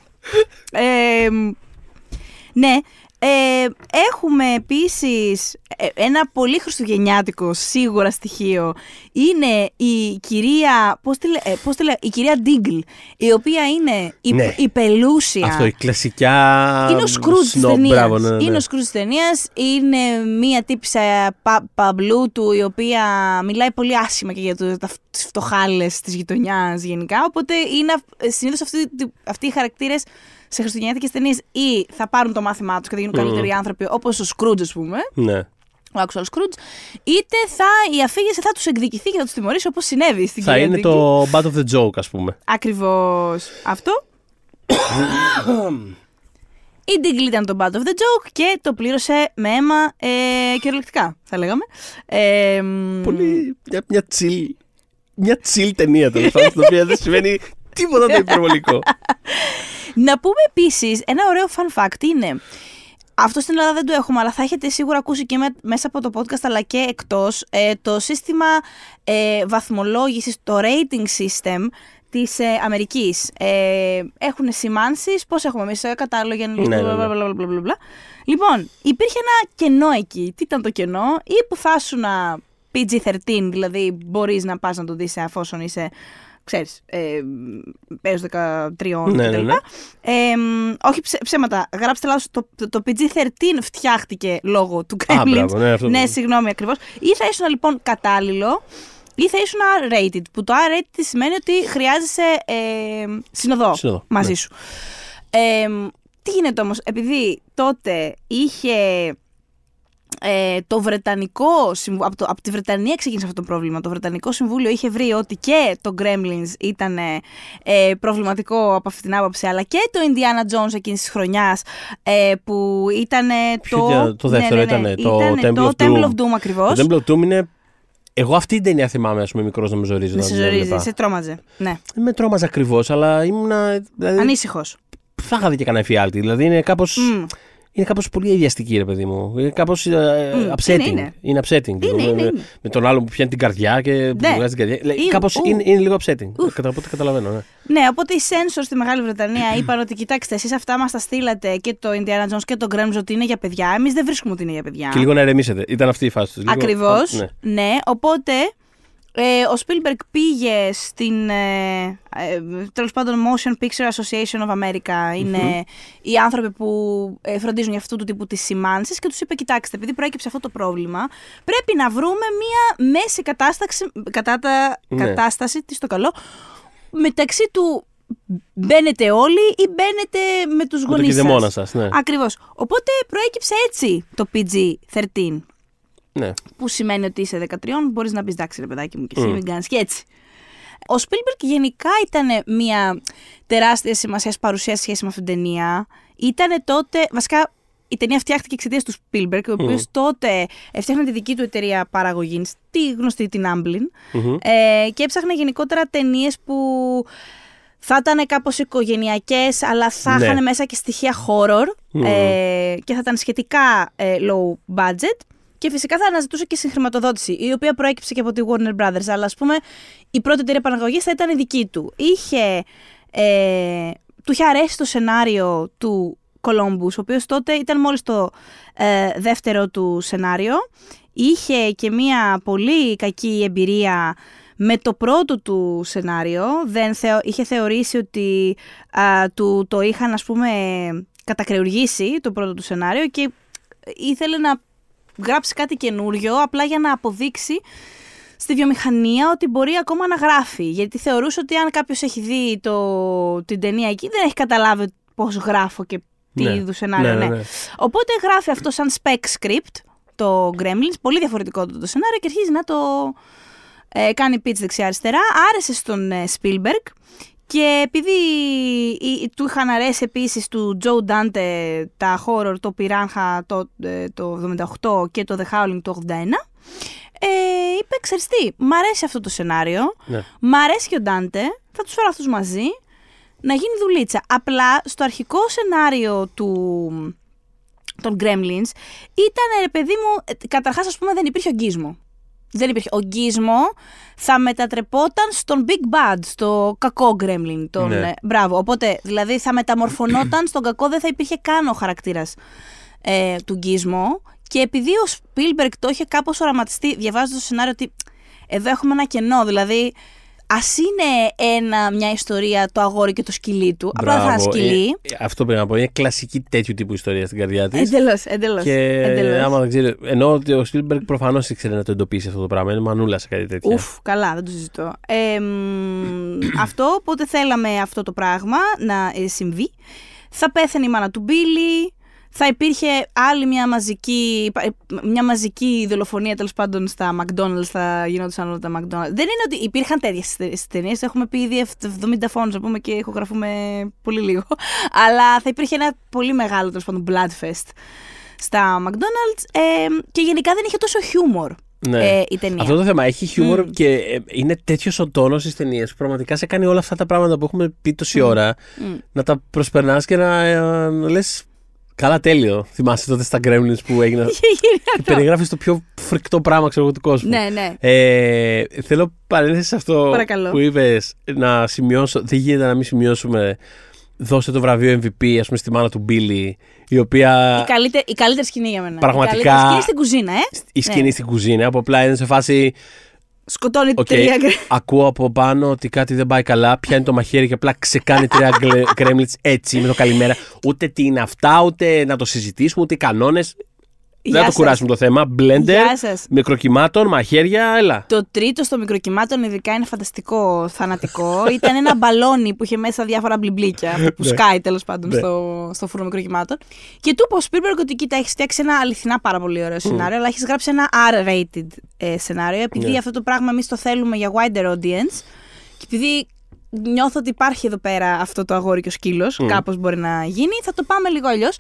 Ε, ναι. Ε, έχουμε επίσης ε, ένα πολύ χριστουγεννιάτικο σίγουρα στοιχείο. Είναι η κυρία, πώς τη, λέ- ε, πώς τη λέω, η κυρία Ντίγκλ, η οποία είναι η, Ναι. η πελούσια. Αυτό, η κλασικά. Είναι ο Σκρούτ της snob, ταινίας. μπράβο, ναι, ναι, ναι. Είναι ο Σκρούτ της ταινίας. Είναι μία τύψα πα, παμπλού του, η οποία μιλάει πολύ άσχημα και για τις φτωχάλες της γειτονιάς γενικά. Οπότε είναι συνήθως αυτοί, αυτοί οι χαρακτήρες σε χριστουγεννιάτικες ταινίες ή θα πάρουν το μάθημά τους και θα γίνουν καλύτεροι άνθρωποι, όπως ο Σκρούτ, ας πούμε, Ναι. ο Actual Scrooge, είτε θα, η αφήγηση θα τους εκδικηθεί και θα τους τιμωρήσει όπως συνέβη στην Θα κυρία είναι Ντίγκη. το Bad of the Joke, ας πούμε. Ακριβώς αυτό. Η Diggle ήταν το Bad of the Joke και το πλήρωσε με αίμα ε, κυριολεκτικά, θα λέγαμε. Ε, μ, Πολύ. Μια, μια chill. Μια chill ταινία τέλος πάντων, στην οποία δεν σημαίνει τίποτα το υπερβολικό. Να πούμε επίσης ένα ωραίο fun fact είναι. Αυτό στην Ελλάδα δεν το έχουμε, αλλά θα έχετε σίγουρα ακούσει και με- μέσα από το podcast αλλά και εκτός ε, το σύστημα ε, βαθμολόγησης, το rating system της ε, Αμερικής. Ε, έχουν σημάνσεις, πώς έχουμε εμείς, ε, κατάλογο για Ναι, ναι, ναι. μπλα, μπλα, μπλα, μπλα, μπλα. Λοιπόν, υπήρχε ένα κενό εκεί. Τι ήταν το κενό, ή που θα ήσουν PG-13, δηλαδή μπορείς να πας να το δεις αφόσον είσαι ξέρεις, ε, έως 13 Ναι, κτλ. ναι, ναι. Ε, μ, όχι ψε- ψέματα. Γράψτε λάθος. Το, το, το PG-13 φτιάχτηκε λόγω του Α, Gremlins. μπράβο, ναι, αυτό το- ναι, συγγνώμη ακριβώς. Ή θα ήσουν λοιπόν κατάλληλο ή θα ήσουν R-rated. Που το R-rated σημαίνει ότι χρειάζεσαι ε, συνοδό, Συνοδό, μαζί ναι. σου. Ε, τι γίνεται όμως, επειδή τότε είχε ε, το Βρετανικό Συμβούλιο, από, το- από τη Βρετανία ξεκίνησε αυτό το πρόβλημα. Το Βρετανικό Συμβούλιο είχε βρει ότι και το Gremlins ήταν ε, προβληματικό από αυτή την άποψη, αλλά και το Indiana Jones εκείνης της χρονιάς ε, που ήταν Ποιο το. ήταν- το δεύτερο ήτανε, το ήτανε Temple το of Doom. Temple of Doom ακριβώς. Το Temple of Doom είναι. Εγώ αυτή την ταινία θυμάμαι, ας πούμε, μικρός να με ζορίζει. Με να σε την ζορίζει, έβλεπα. σε τρόμαζε. Ναι. Δεν με τρόμαζε ακριβώς, αλλά ήμουνα. Δηλαδή, Ανήσυχος. θα είχα δει και κανένα εφιάλτη. Δηλαδή είναι κάπω. Είναι κάπως πολύ αδιαστική, ρε παιδί μου. Είναι κάπως Μμ, upsetting. είναι, Είναι, upsetting. Είναι, με, είναι, με- είναι. με τον άλλο που πιάνει την καρδιά και που Ναι. του βγάζει την καρδιά. Είναι, Κάπως ου. είναι, είναι λίγο upsetting. Κατά πότε καταλαβαίνω. Ναι. Ναι, οπότε οι sensors στη Μεγάλη Βρετανία είπαν ότι κοιτάξτε, εσείς αυτά μας τα στείλατε και το Indiana Jones και το Gremlins ότι είναι για παιδιά. Εμείς δεν βρίσκουμε ότι είναι για παιδιά. Και λίγο να ηρεμήσετε. Ήταν αυτή η φάση τους. Ακριβώς. Ναι. Ναι, οπότε ε, ο Spielberg πήγε στην. Ε, ε, τέλος πάντων, Motion Picture Association of America. ειναι οι άνθρωποι που ε, φροντίζουν για αυτού του τύπου τις σημάνσεις και τους είπε: Κοιτάξτε, επειδή προέκυψε αυτό το πρόβλημα, πρέπει να βρούμε μία μέση κατάσταση, κατάτα, Ναι. κατάσταση, τι στο καλό, μεταξύ του μπαίνετε όλοι ή μπαίνετε με τους Με τον γονείς κηδεμόνα σας. σας. Ναι. Ακριβώς. Οπότε προέκυψε έτσι το PG-13 ναι. που σημαίνει ότι είσαι 13, μπορείς να πεις εντάξει, ρε παιδάκι μου, και εσύ Μμ. μην κάνεις και έτσι. Ο Spielberg γενικά ήταν μια τεράστια σημασία παρουσία σχέση με αυτήν την ταινία. Ήταν τότε, βασικά η ταινία φτιάχτηκε εξαιτίας του Spielberg, ο οποίος τότε έφτιαχνε τη δική του εταιρεία παραγωγής, τη γνωστή την Amblin, Μμμ. ε, και έψαχνε γενικότερα ταινίες που θα ήταν κάπως οικογενειακές, αλλά θα Ναι. είχαν μέσα και στοιχεία horror Μμμ. ε, και θα ήταν σχετικά ε, low budget. Και φυσικά θα αναζητούσε και συγχρηματοδότηση, η οποία προέκυψε και από τη Warner Brothers. Αλλά ας πούμε η πρώτη εταιρεία παραγωγή θα ήταν η δική του. Είχε, ε, του είχε αρέσει το σενάριο του Columbus, ο οποίος τότε ήταν μόλις το ε, δεύτερο του σενάριο. Είχε και μία πολύ κακή εμπειρία με το πρώτο του σενάριο. Δεν θεω, είχε θεωρήσει ότι α, του το είχαν ας πούμε κατακρεουργήσει το πρώτο του σενάριο και ήθελε να γράψει κάτι καινούριο απλά για να αποδείξει στη βιομηχανία ότι μπορεί ακόμα να γράφει. Γιατί θεωρούσε ότι αν κάποιος έχει δει το, την ταινία εκεί δεν έχει καταλάβει πώς γράφω και τι Ναι. είδους σενάριο. Ναι, ναι, ναι. ναι. Οπότε γράφει αυτό σαν spec script το Gremlins, πολύ διαφορετικό το, το σενάριο και αρχίζει να το Ε, κάνει pitch δεξιά-αριστερά. Άρεσε στον ε, Spielberg. Και επειδή η- του είχαν αρέσει επίσης του Joe Dante τα horror, το Piranha το, ε, το 78 και το The Howling το 81, ε, είπε, ξέρεις τι, μ' αρέσει αυτό το σενάριο, Ναι. μ' αρέσει και ο Dante, θα τους φέρω αυτούς μαζί, να γίνει δουλίτσα. Απλά στο αρχικό σενάριο του, των Gremlins ήταν, ρε παιδί μου, ε, καταρχάς ας πούμε δεν υπήρχε ο γκίσμο. Δεν υπήρχε. Ο γκίσμο θα μετατρεπόταν στον Big Bad, στο κακό Gremlin. Τον, Ναι. ε, μπράβο. Οπότε, δηλαδή θα μεταμορφωνόταν στον κακό, δεν θα υπήρχε καν ο χαρακτήρας ε, του γκίσμο. Και επειδή ο Spielberg το είχε κάπως οραματιστεί, διαβάζοντας το σενάριο ότι εδώ έχουμε ένα κενό, δηλαδή ας είναι ένα, μια ιστορία το αγόρι και το σκυλί του, απλά δεν θα είναι Μπράβο. σκυλί. Ε, αυτό πρέπει να πω. Είναι κλασική τέτοιου τύπου ιστορία στην καρδιά της. Εντελώς, εντελώς. Και άμα δεν ξέρει. Ενώ ότι ο Spielberg προφανώς ήξερε να το εντοπίσει αυτό το πράγμα. Είναι μανούλα σε κάτι τέτοιο. Ουφ, καλά, δεν το συζητώ. Ε, μ, αυτό, οπότε θέλαμε αυτό το πράγμα να ε, συμβεί. Θα πέθανε η μάνα του Μπίλι. Θα υπήρχε άλλη μια μαζική, ε, μια μαζική δολοφονία τέλος πάντων στα McDonald's, θα γινόντουσαν όλα τα McDonald's. Δεν είναι ότι υπήρχαν τέτοιες στι ταινίες. Έχουμε πει ήδη 70 φόνους, να πούμε, και ηχογραφούμε πολύ λίγο. Αλλά θα υπήρχε ένα πολύ μεγάλο τέλος πάντων Bloodfest στα McDonald's. Ε, και γενικά δεν είχε τόσο χιούμορ Ναι. ε, η ταινία. Αυτό το θέμα έχει χιούμορ και ε, είναι τέτοιος ο τόνος στι ταινίε που πραγματικά σε κάνει όλα αυτά τα πράγματα που έχουμε πει τόση ώρα Μμ. να τα προσπερνάς και να, ε, να λες. Καλά, τέλειο. Θυμάσαι τότε στα Gremlins που έγιναν. Είχε γίνει και αυτό. περιγράφεις το πιο φρικτό πράγμα, ξέρω εγώ, του κόσμου. Ναι, ναι. Ε, θέλω παρένθεση σε αυτό Παρακαλώ. που είπες να σημειώσω. Δεν γίνεται να μην σημειώσουμε. Δώσε το βραβείο MVP, ας πούμε, στη μάνα του Μπίλι, η οποία. Η, καλύτερη, η καλύτερη σκηνή για μένα. Πραγματικά- Η καλύτερη σκηνή στην κουζίνα, ε. Η σκηνή Ναι. στην κουζίνα, που απλά είναι σε φάση. Σκοτώνει Οκ, τρία gre. ακούω από πάνω ότι κάτι δεν πάει καλά. Πιάνει το μαχαίρι και απλά ξεκάνει τρία gremlins έτσι με το καλημέρα. Ούτε τι είναι αυτά, ούτε να το συζητήσουμε, ούτε οι κανόνες. Δεν Γεια θα το σας. κουράσουμε το θέμα. Μπλέντερ, Γεια σας. μικροκυμάτων, μαχαίρια, έλα. Το τρίτο στο μικροκυμάτων ειδικά είναι φανταστικό, θανατικό. Ήταν ένα μπαλόνι που είχε μέσα διάφορα μπλιμπλίκια αυτό που Ναι. σκάει τέλος πάντων Ναι. στο, στο φούρνο μικροκυμάτων. Και του είπε ο Spielberg ότι κοίτα, έχεις φτιάξει ένα αληθινά πάρα πολύ ωραίο σενάριο, αλλά έχεις γράψει ένα R-rated ε, σενάριο. Επειδή Ναι. αυτό το πράγμα εμείς το θέλουμε για wider audience. Και επειδή νιώθω ότι υπάρχει εδώ πέρα αυτό το αγόρι και ο σκύλος, Μμ. κάπως μπορεί να γίνει, θα το πάμε λίγο αλλιώς.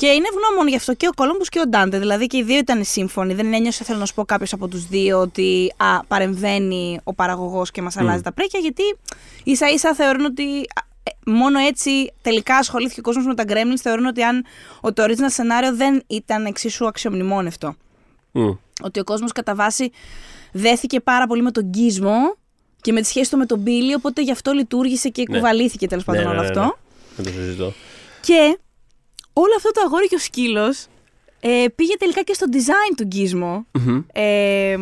Και είναι ευγνώμων γι' αυτό και ο Κολόμπου και ο Ντάντε. Δηλαδή και οι δύο ήταν σύμφωνοι. Δεν ένιωσε, θέλω να σου πω, κάποιος από τους δύο ότι α, παρεμβαίνει ο παραγωγός και μας αλλάζει τα πρέκια. Γιατί ίσα ίσα θεωρούν ότι α, ε, μόνο έτσι τελικά ασχολήθηκε ο κόσμος με τα Gremlins. Θεωρούν ότι αν ο το original σενάριο δεν ήταν εξίσου αξιομνημόνευτο. Μμ. Ότι ο κόσμος κατά βάση δέθηκε πάρα πολύ με τον γκίσμο και με τη σχέση του με τον Μπίλι. Οπότε γι' αυτό λειτουργήσε και Ναι. κουβαλήθηκε τέλος πάντων Ναι, ναι, όλο ναι, αυτό. ναι. Δεν το συζητώ. Και όλο αυτό το αγόρι και ο σκύλος ε, πήγε τελικά και στο design του γκίσμο. Μμμ. Ε,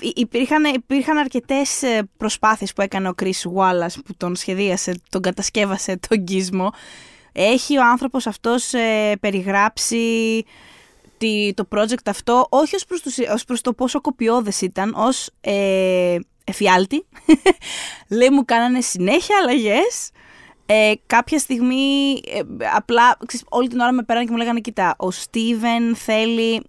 υ- υπήρχαν, υπήρχαν αρκετές ε, προσπάθειες που έκανε ο Chris Wallace που τον σχεδίασε, τον κατασκεύασε τον γκίσμο. Έχει ο άνθρωπος αυτός ε, περιγράψει τη- το project αυτό όχι ως προς, τους, ως προς το πόσο κοπιώδες ήταν, ως ε, εφιάλτη. Λέει μου κάνανε συνέχεια αλλαγές. Ε, κάποια στιγμή ε, απλά ξέρεις, όλη την ώρα με πέρανε και μου λέγανε κοίτα ο Στίβεν θέλει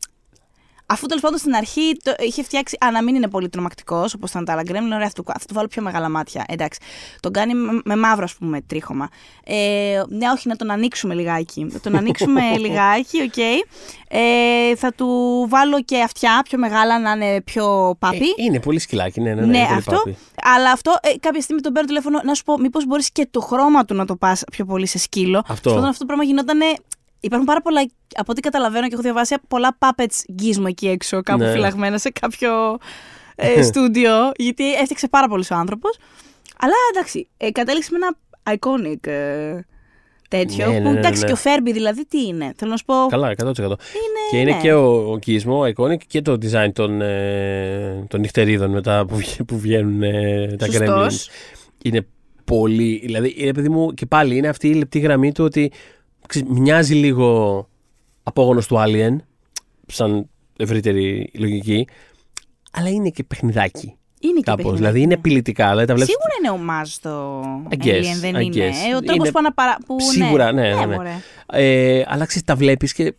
Αφού τέλος πάντων στην αρχή το είχε φτιάξει. Α, να μην είναι πολύ τρομακτικός όπως ήταν τα άλλα γκρέμλιν, ωραία, θα του, θα του βάλω πιο μεγάλα μάτια. Εντάξει. Τον κάνει με, με μαύρο, ας πούμε, τρίχωμα. Ε, ναι, όχι, να τον ανοίξουμε λιγάκι. Θα τον ανοίξουμε λιγάκι, οκ. Ε, θα του βάλω και αυτιά πιο μεγάλα να είναι πιο puppy. Ε, είναι πολύ σκυλάκι, ναι, ναι, ναι. Ναι, είναι πολύ αυτό. puppy. Αλλά αυτό ε, κάποια στιγμή τον παίρνω τηλέφωνο να σου πω, μήπως μπορείς και το χρώμα του να το πας πιο πολύ σε σκύλο. Αυτό. Τέλος πάντων, αυτό το πράγμα γινόταν. Υπάρχουν πάρα πολλά, από ό,τι καταλαβαίνω και έχω διαβάσει, πολλά puppets Γκίζμο εκεί έξω, κάπου Ναι. φυλαγμένα σε κάποιο ε, στούντιο, γιατί έφτιαξε πάρα πολύ ο άνθρωπος. Αλλά εντάξει, ε, κατέληξε με ένα iconic ε, τέτοιο. Ναι, ναι, που ναι, εντάξει, ναι. και ο Φέρμπι δηλαδή τι είναι. Θέλω να σου πω. Καλά, 100%. Είναι, Και είναι ναι. και ο, ο κισμό, iconic και το design των, ε, των νυχτερίδων μετά που, βγα- που βγαίνουν ε, τα Σωστός. Gremlins. Είναι πολύ. Δηλαδή, είναι παιδί μου, και πάλι είναι αυτή η λεπτή γραμμή του ότι ξέρεις, μοιάζει λίγο απόγονος του Alien, σαν ευρύτερη λογική, αλλά είναι και παιχνιδάκι. Είναι και Κάπως. παιχνιδάκι, Δηλαδή είναι ναι. απειλητικά. Δηλαδή, τα βλέπεις... Σίγουρα είναι ομάζ το I guess, Alien, δεν I είναι. guess. Ε, Ο τρόπος Είναι- που αναπαρα... που, Σίγουρα, ναι, ναι, ναι. μωρέ. Ε, αλλά ξέρεις, τα βλέπεις και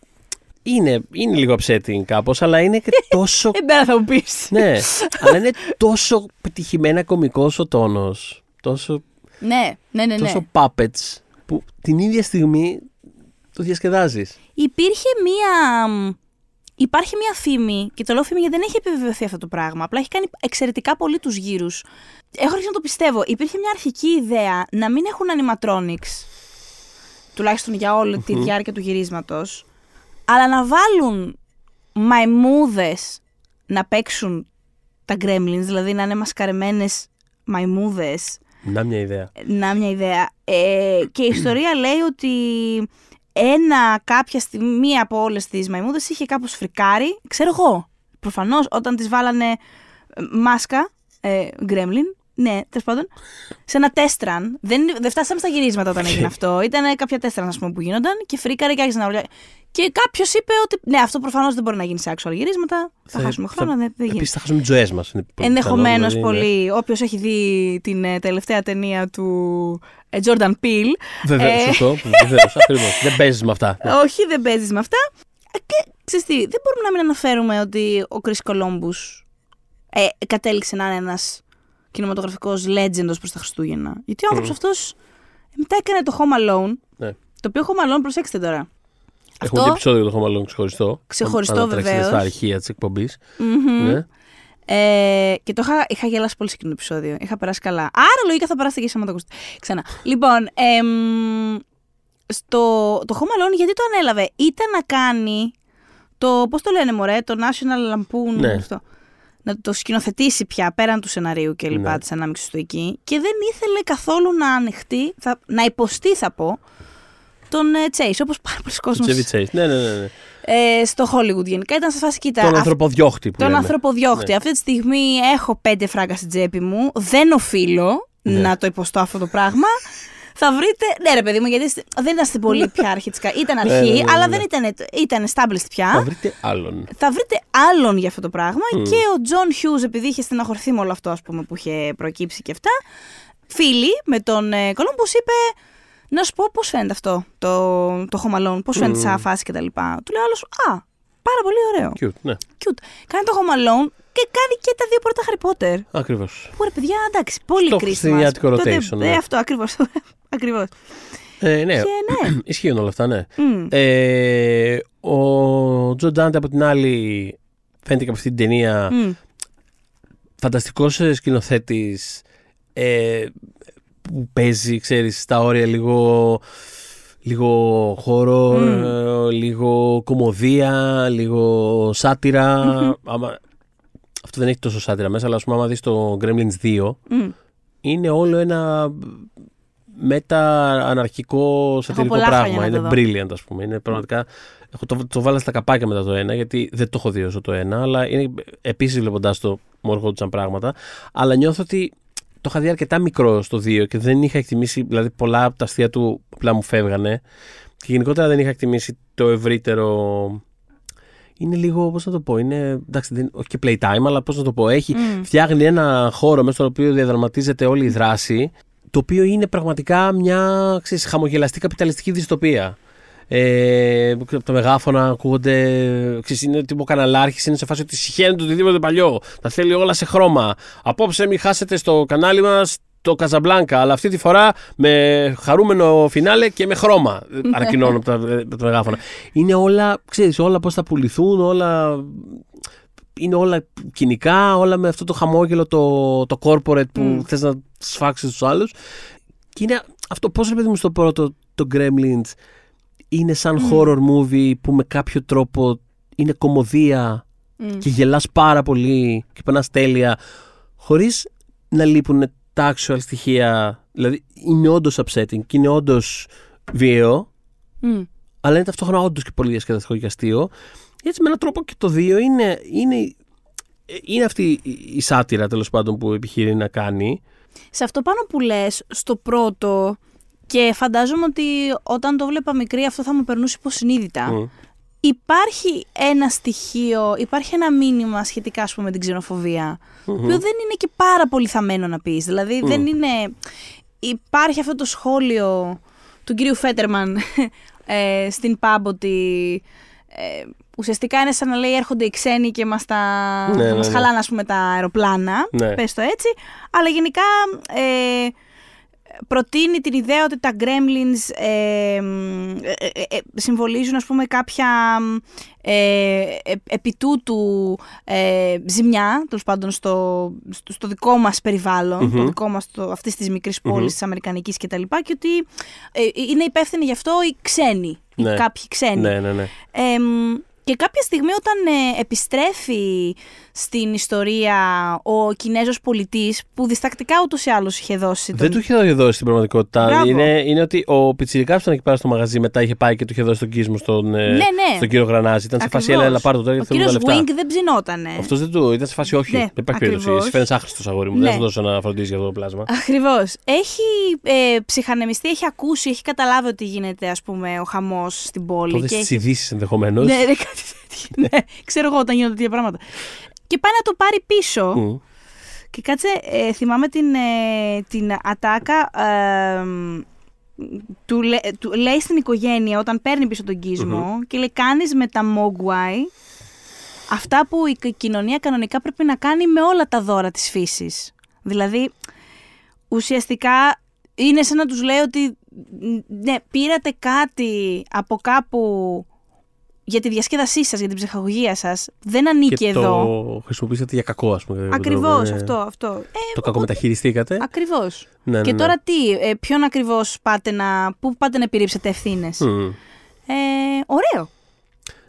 είναι, είναι λίγο upsetting κάπως, αλλά είναι και τόσο... Εμένα θα μου πεις. ναι, αλλά είναι τόσο πετυχημένα κωμικός ο τόνος. Τόσο, Ναι, ναι, ναι. ναι. τόσο puppets που την ίδια στιγμή το διασκεδάζεις. Υπήρχε μία. Υπάρχει μία φήμη, και το λέω φήμη γιατί δεν έχει επιβεβαιωθεί αυτό το πράγμα. Απλά έχει κάνει εξαιρετικά πολύ τους γύρους. Έχω αρχίσει να το πιστεύω. Υπήρχε μια αρχική ιδέα να μην έχουν animatronics, τουλάχιστον για όλη τη διάρκεια του γυρίσματος, αλλά να βάλουν μαϊμούδες να παίξουν τα gremlins, δηλαδή να είναι μασκαρεμένες μαϊμούδες Να μια ιδέα. να μια ιδέα. Ε, και η ιστορία λέει ότι ένα κάποια στιγμή, μία από όλες τις μαϊμούδες είχε κάπως φρικάρει. Ξέρω εγώ, προφανώς όταν τις βάλανε ε, μάσκα, ε, γκρέμλιν, ναι, τέλος πάντων, σε ένα τέστραν. Δεν, δεν φτάσαμε στα γυρίσματα όταν έγινε αυτό. Ήταν κάποια τέστραν, ας πούμε, που γίνονταν και φρίκαρε και άρχισε να ουρλιάζει. Και κάποιος είπε ότι ναι, αυτό προφανώς δεν μπορεί να γίνει σε actual γυρίσματα. Θα, χάσουμε χρόνο, δεν, δεν γίνεται. Επίσης θα χάσουμε τις ζωές μας. Ενδεχομένως δηλαδή, πολύ. Όποιος έχει δει την ε, τελευταία ταινία του ε, Jordan Peele. Βεβαίως, ε, σωστό. Βεβαίως, ακριβώς. Δεν παίζεις με αυτά. Ναι. Όχι, δεν παίζεις με αυτά. Ε, Και ξέρεις τι, δεν μπορούμε να μην αναφέρουμε ότι ο Chris Columbus ε, κατέληξε να είναι ένας κινηματογραφικός legend ως προς τα Χριστούγεννα. Γιατί ο άνθρωπος αυτός μετά έκανε το Home Alone. Ναι. Το οποίο Home Alone, προσέξτε τώρα. Έχουμε και επεισόδιο για το Home Alone ξεχωριστό. Ξεχωριστό, Αν τρέξετε βεβαίως. στα αρχεία της εκπομπής. Μμμ. Ναι. Ε, και το είχα, είχα γελάσει πολύ σε εκείνο το επεισόδιο. Είχα περάσει καλά. Άρα λογικά θα περάσετε και εσείς άμα το ακούσετε. Ξανά. Λοιπόν, εμ, στο, το Home Alone γιατί το ανέλαβε; Ήταν να κάνει το, πώς το λένε μωρέ, το National Lampoon. Ναι. Αυτό. Να το σκηνοθετήσει πια πέραν του σεναρίου και λοιπά Ναι. της ανάμειξης του εκεί. Και δεν ήθελε καθόλου να ανοιχτεί, θα, να υποστεί θα πω, τον ε, Chase, όπως πάρα πολλοί κόσμος Chevy Chase. Ναι, ναι, ναι. ναι. ε, στο Hollywood γενικά. Ήταν σε φάση, κοίτα, Τον αυ- ανθρωποδιώχτη που τον λέμε. ανθρωποδιώχτη. Ναι. Αυτή τη στιγμή έχω πέντε φράγκα στην τσέπη μου. Δεν οφείλω Ναι. να το υποστώ αυτό το πράγμα. Θα βρείτε. Ναι, ρε παιδί μου, γιατί είστε- δεν είσαστε πολύ πια αρχιτικά. Ήταν Ναι, αρχή, ναι, ναι, ναι, αλλά ναι. δεν ήταν, ήταν established πια. Θα βρείτε άλλον. Θα βρείτε άλλον για αυτό το πράγμα. Και ο Τζον Χιούζ, επειδή είχε στεναχωρηθεί με όλο αυτό ας πούμε, που είχε προκύψει και αυτά, φίλοι με τον ε, Κολόμπο είπε. Να σου πω πώς φαίνεται αυτό το, το Home Alone, πώς φαίνεται σαν φάση κτλ. Του λέει άλλος, Α, πάρα πολύ ωραίο. Cute, ναι. Cute. Κάνει το Home Alone και κάνει και τα δύο πρώτα Harry Potter. Ακριβώς. Που ρε παιδιά, εντάξει, πολύ Στο κρίσιμα. χριστουγεννιάτικο Τότε- rotation, ναι. Ε, αυτό ακριβώς. ακριβώς. Ε, ναι, Και ναι. ισχύουν όλα αυτά, ναι. Μμ. Ε, ο Τζο Ντάντε από την άλλη φαίνεται και από αυτή την ταινία Μμ. φανταστικός ε, σκηνοθέτης ε, που παίζει, ξέρεις, στα όρια λίγο λίγο χώρο, Μμ. ε, λίγο κομμωδία, λίγο σάτυρα. Άμα- αυτό δεν έχει τόσο σάτυρα μέσα, αλλά ας πούμε άμα δεις το Gremlins 2 Μμ. είναι όλο ένα μετα-αναρχικό σατυρικό πολλά χρόνια πράγμα. να Είναι το δω. brilliant, ας πούμε. Είναι πραγματικά. Έχω το, το βάλα στα καπάκια μετά το ένα, γιατί δεν το έχω δει όσο το ένα, αλλά είναι επίσης βλέποντας το μου έρχονταν πράγματα. Αλλά νιώθω ότι το είχα δει αρκετά μικρό στο 2 και δεν είχα εκτιμήσει, δηλαδή πολλά από τα αστεία του απλά μου φεύγανε. Και γενικότερα δεν είχα εκτιμήσει το ευρύτερο. Είναι λίγο, πώς να το πω, είναι. Εντάξει, δεν, όχι και playtime, αλλά πώς να το πω. Έχει, Μμ. φτιάχνει ένα χώρο μέσα στον οποίο διαδραματίζεται όλη η δράση, το οποίο είναι πραγματικά μια ξέρεις, χαμογελαστή καπιταλιστική δυστοπία. Ε, από τα μεγάφωνα ακούγονται. Ξέρεις, είναι τύπο καναλάρχης, είναι σε φάση ότι συχαίνεται το οτιδήποτε παλιό. Τα θέλει όλα σε χρώμα. Απόψε μην χάσετε στο κανάλι μας το Καζαμπλάνκα, αλλά αυτή τη φορά με χαρούμενο φινάλε και με χρώμα. Ανακοινώνω από τα, από τα μεγάφωνα. Είναι όλα, ξέρεις, όλα πώς θα πουληθούν, όλα είναι όλα κοινικά, όλα με αυτό το χαμόγελο το, το corporate που Μμ. θες να σφάξεις τους άλλους. Και είναι αυτό, πώς ρε παιδί μου στο πρώτο το Gremlins είναι σαν horror movie που με κάποιο τρόπο είναι κομμωδία Μμ. και γελάς πάρα πολύ και περνάς τέλεια χωρίς να λείπουν τα actual στοιχεία. Δηλαδή είναι όντως upsetting και είναι όντως βίαιο Μμ. αλλά είναι ταυτόχρονα όντως και πολύ διασκεδαστικό και αστείο. Έτσι, με έναν τρόπο και το δύο είναι, είναι, είναι αυτή η- η σάτυρα τέλος πάντων που επιχειρεί να κάνει. Σε αυτό πάνω που λες, στο πρώτο, και φαντάζομαι ότι όταν το βλέπα μικρή αυτό θα μου περνούσε υποσυνείδητα. Μμ. Υπάρχει ένα στοιχείο, υπάρχει ένα μήνυμα σχετικά ας πούμε, με την ξενοφοβία, το οποίο δεν είναι και πάρα πολύ θαμένο να πεις. Δηλαδή δεν είναι... Υπάρχει αυτό το σχόλιο του κύριου Φέτερμαν ε, στην pub ότι ε, ουσιαστικά είναι σαν να λέει έρχονται οι ξένοι και μας, τα, Ναι, ναι, μας ναι. χαλάνε ας πούμε τα αεροπλάνα, Ναι. πες το έτσι, αλλά γενικά ε, προτείνει την ιδέα ότι τα gremlins ε, ε, ε, ε, συμβολίζουν ας πούμε κάποια ε, ε, επί τούτου ε, ζημιά, τέλος πάντων στο, στο, στο δικό μας περιβαλλον Μμμ. το δικό μας, το, αυτής της μικρής πόλης Μμμ. της Αμερικανικής και τα λοιπά και ότι ε, είναι υπεύθυνοι γι' αυτό οι ξένοι, Ναι. οι κάποιοι ξένοι. Ναι, ναι, ναι. Εμ, και κάποια στιγμή όταν ε, επιστρέφει στην ιστορία ο Κινέζος πολιτής που διστακτικά ούτως ή άλλως είχε δώσει τον... Δεν του είχε δώσει στην πραγματικότητα. Μπράβο. Είναι, είναι ότι ο Πιτσυρικά που ήταν εκεί πέρα στο μαγαζί μετά είχε πάει και του είχε δώσει τον κύσμο στον, ε, Ναι, ναι. στον κύριο Γρανάζη. Ήταν σε φάση, Ακριβώς. έλα, έλα, πάρ' το τώρα Ο γιατί θέλουμε τα κύριος λεφτά. Wing δεν ψινότανε. Αυτός δεν του ήταν σε φάση, όχι. Ναι, δεν υπάρχει περίπτωση. ακριβώς. Εσύ φαίνεσαι άχρηστος αγόρι μου. Ναι. Δεν θα σου δώσω να φροντίζει για αυτό το πλάσμα. Ακριβώς. Έχει ε, ψυχανεμιστεί, έχει ακούσει, έχει καταλάβει ότι γίνεται ας πούμε ο χαμός στην πόλη. Τότε και στις έχει... ειδήσει ενδεχομένω. Ναι, ναι, κάτι τέτοιο. ναι, ξέρω εγώ όταν γίνονται τέτοια πράγματα. Και πάει να το πάρει πίσω. Και κάτσε, ε, θυμάμαι την, ε, την ατάκα. ε, του, λέ- του λέει στην οικογένεια όταν παίρνει πίσω τον κισμο και λέει κάνεις με τα Mogwai αυτά που η κ- κοινωνία κανονικά πρέπει να κάνει με όλα τα δώρα της φύσης. Δηλαδή, ουσιαστικά είναι σαν να τους λέει ότι ναι, πήρατε κάτι από κάπου για τη διασκέδασή σας, για την ψυχαγωγία σας, δεν ανήκει Και εδώ. το χρησιμοποιήσατε για κακό, ας πούμε. κατά κάποιο Ακριβώς τρόπο, ναι. αυτό, αυτό. Ε, Το κακομεταχειριστήκατε. Ακριβώς. Ναι, ναι, Και ναι. τώρα τι, ε, ποιον ακριβώς πάτε να, πού πάτε να επιρρύψετε ευθύνες; Μμ. Ε, ωραίο.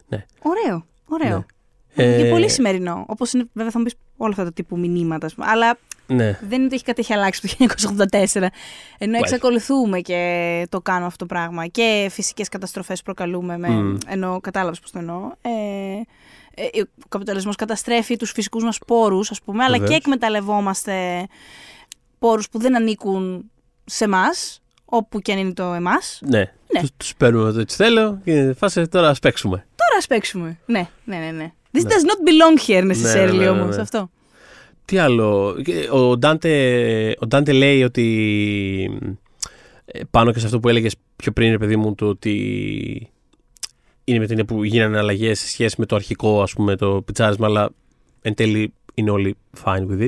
Ναι. Ωραίο, ωραίο. Ναι. Και Ε, πολύ σημερινό. Όπως είναι, βέβαια θα μου πεις όλα αυτά τα τύπου μηνύματα, ας πούμε. αλλά Ναι. δεν είναι ότι έχει κάτι έχει αλλάξει το 1984. Ενώ Well. εξακολουθούμε και το κάνουμε αυτό το πράγμα. Και φυσικές καταστροφές προκαλούμε. Με, Μμ. Ενώ κατάλαβες πώς το εννοώ. Ε, ε, ο καπιταλισμός καταστρέφει τους φυσικούς μας πόρους, ας πούμε, αλλά και Βεβαίως. εκμεταλλευόμαστε πόρους που δεν ανήκουν σε εμάς, όπου και αν είναι το εμάς. Ναι. Ναι. Τους, τους παίρνουμε εδώ έτσι θέλω και φάσε τώρα ας παίξουμε. Τώρα ας παίξουμε. Ναι, ναι, ναι. ναι. This does not belong here necessarily Ναι, ναι, ναι, όμως ναι. αυτό. Τι άλλο. Και Ο Ντάντε, ο Ντάντε λέει ότι ε, πάνω και σε αυτό που έλεγες πιο πριν, ρε παιδί μου, το ότι είναι με την έννοια που γίνανε αλλαγές σε σχέση με το αρχικό, ας πούμε, το πιτσάρισμα, αλλά εν τέλει είναι όλοι fine with it.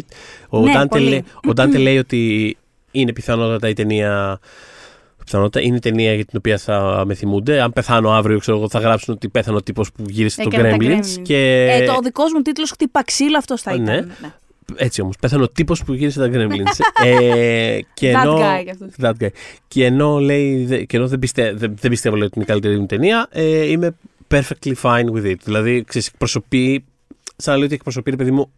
Ο Ναι, Ντάντε πολύ. λέει, ο Dante λέει ότι είναι πιθανότατα η ταινία Πιθανότητα είναι η ταινία για την οποία θα με θυμούνται. Αν πεθάνω αύριο, ξέρω εγώ, θα γράψουν ότι πέθανε ο τύπος που γύρισε το Έκανε τα Gremlins. Gremlins. Και... Ε, το ο δικός μου τίτλος χτυπά ξύλο αυτός θα Ναι. ήταν. Ναι. Έτσι όμως, πέθανε ο τύπος που γύρισε τα Gremlins. ε, και That ενώ, guy κι αυτός. That guy. Και ενώ, λέει, δε- και ενώ δεν, πιστε, δεν, δεν πιστεύω λέει, ότι είναι η καλύτερη μου ταινία, ε, είμαι perfectly fine with it. Δηλαδή, ξέρεις, εκπροσωπεί, σαν να λέω ότι εκπροσωπεί, ρε παιδί μου,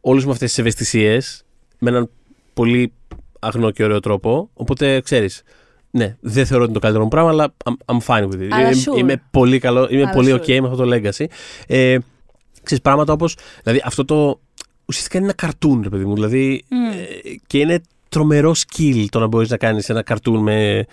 όλε μου αυτές τις ευαισθησίες με έναν πολύ αγνό και ωραίο τρόπο. Οπότε, ξέρεις, ναι, δεν θεωρώ ότι είναι το καλύτερο μου πράγμα, αλλά I'm, I'm fine with it. Αλλά είμαι, sure. είμαι πολύ καλό, είμαι Αλλά πολύ sure. ok με αυτό το legacy. Ε, ξέρεις, πράγματα όπως, δηλαδή αυτό το, ουσιαστικά είναι ένα καρτούν, ρε παιδί μου, δηλαδή, Μμ. ε, και είναι τρομερό skill το να μπορείς να κάνεις ένα καρτούν με...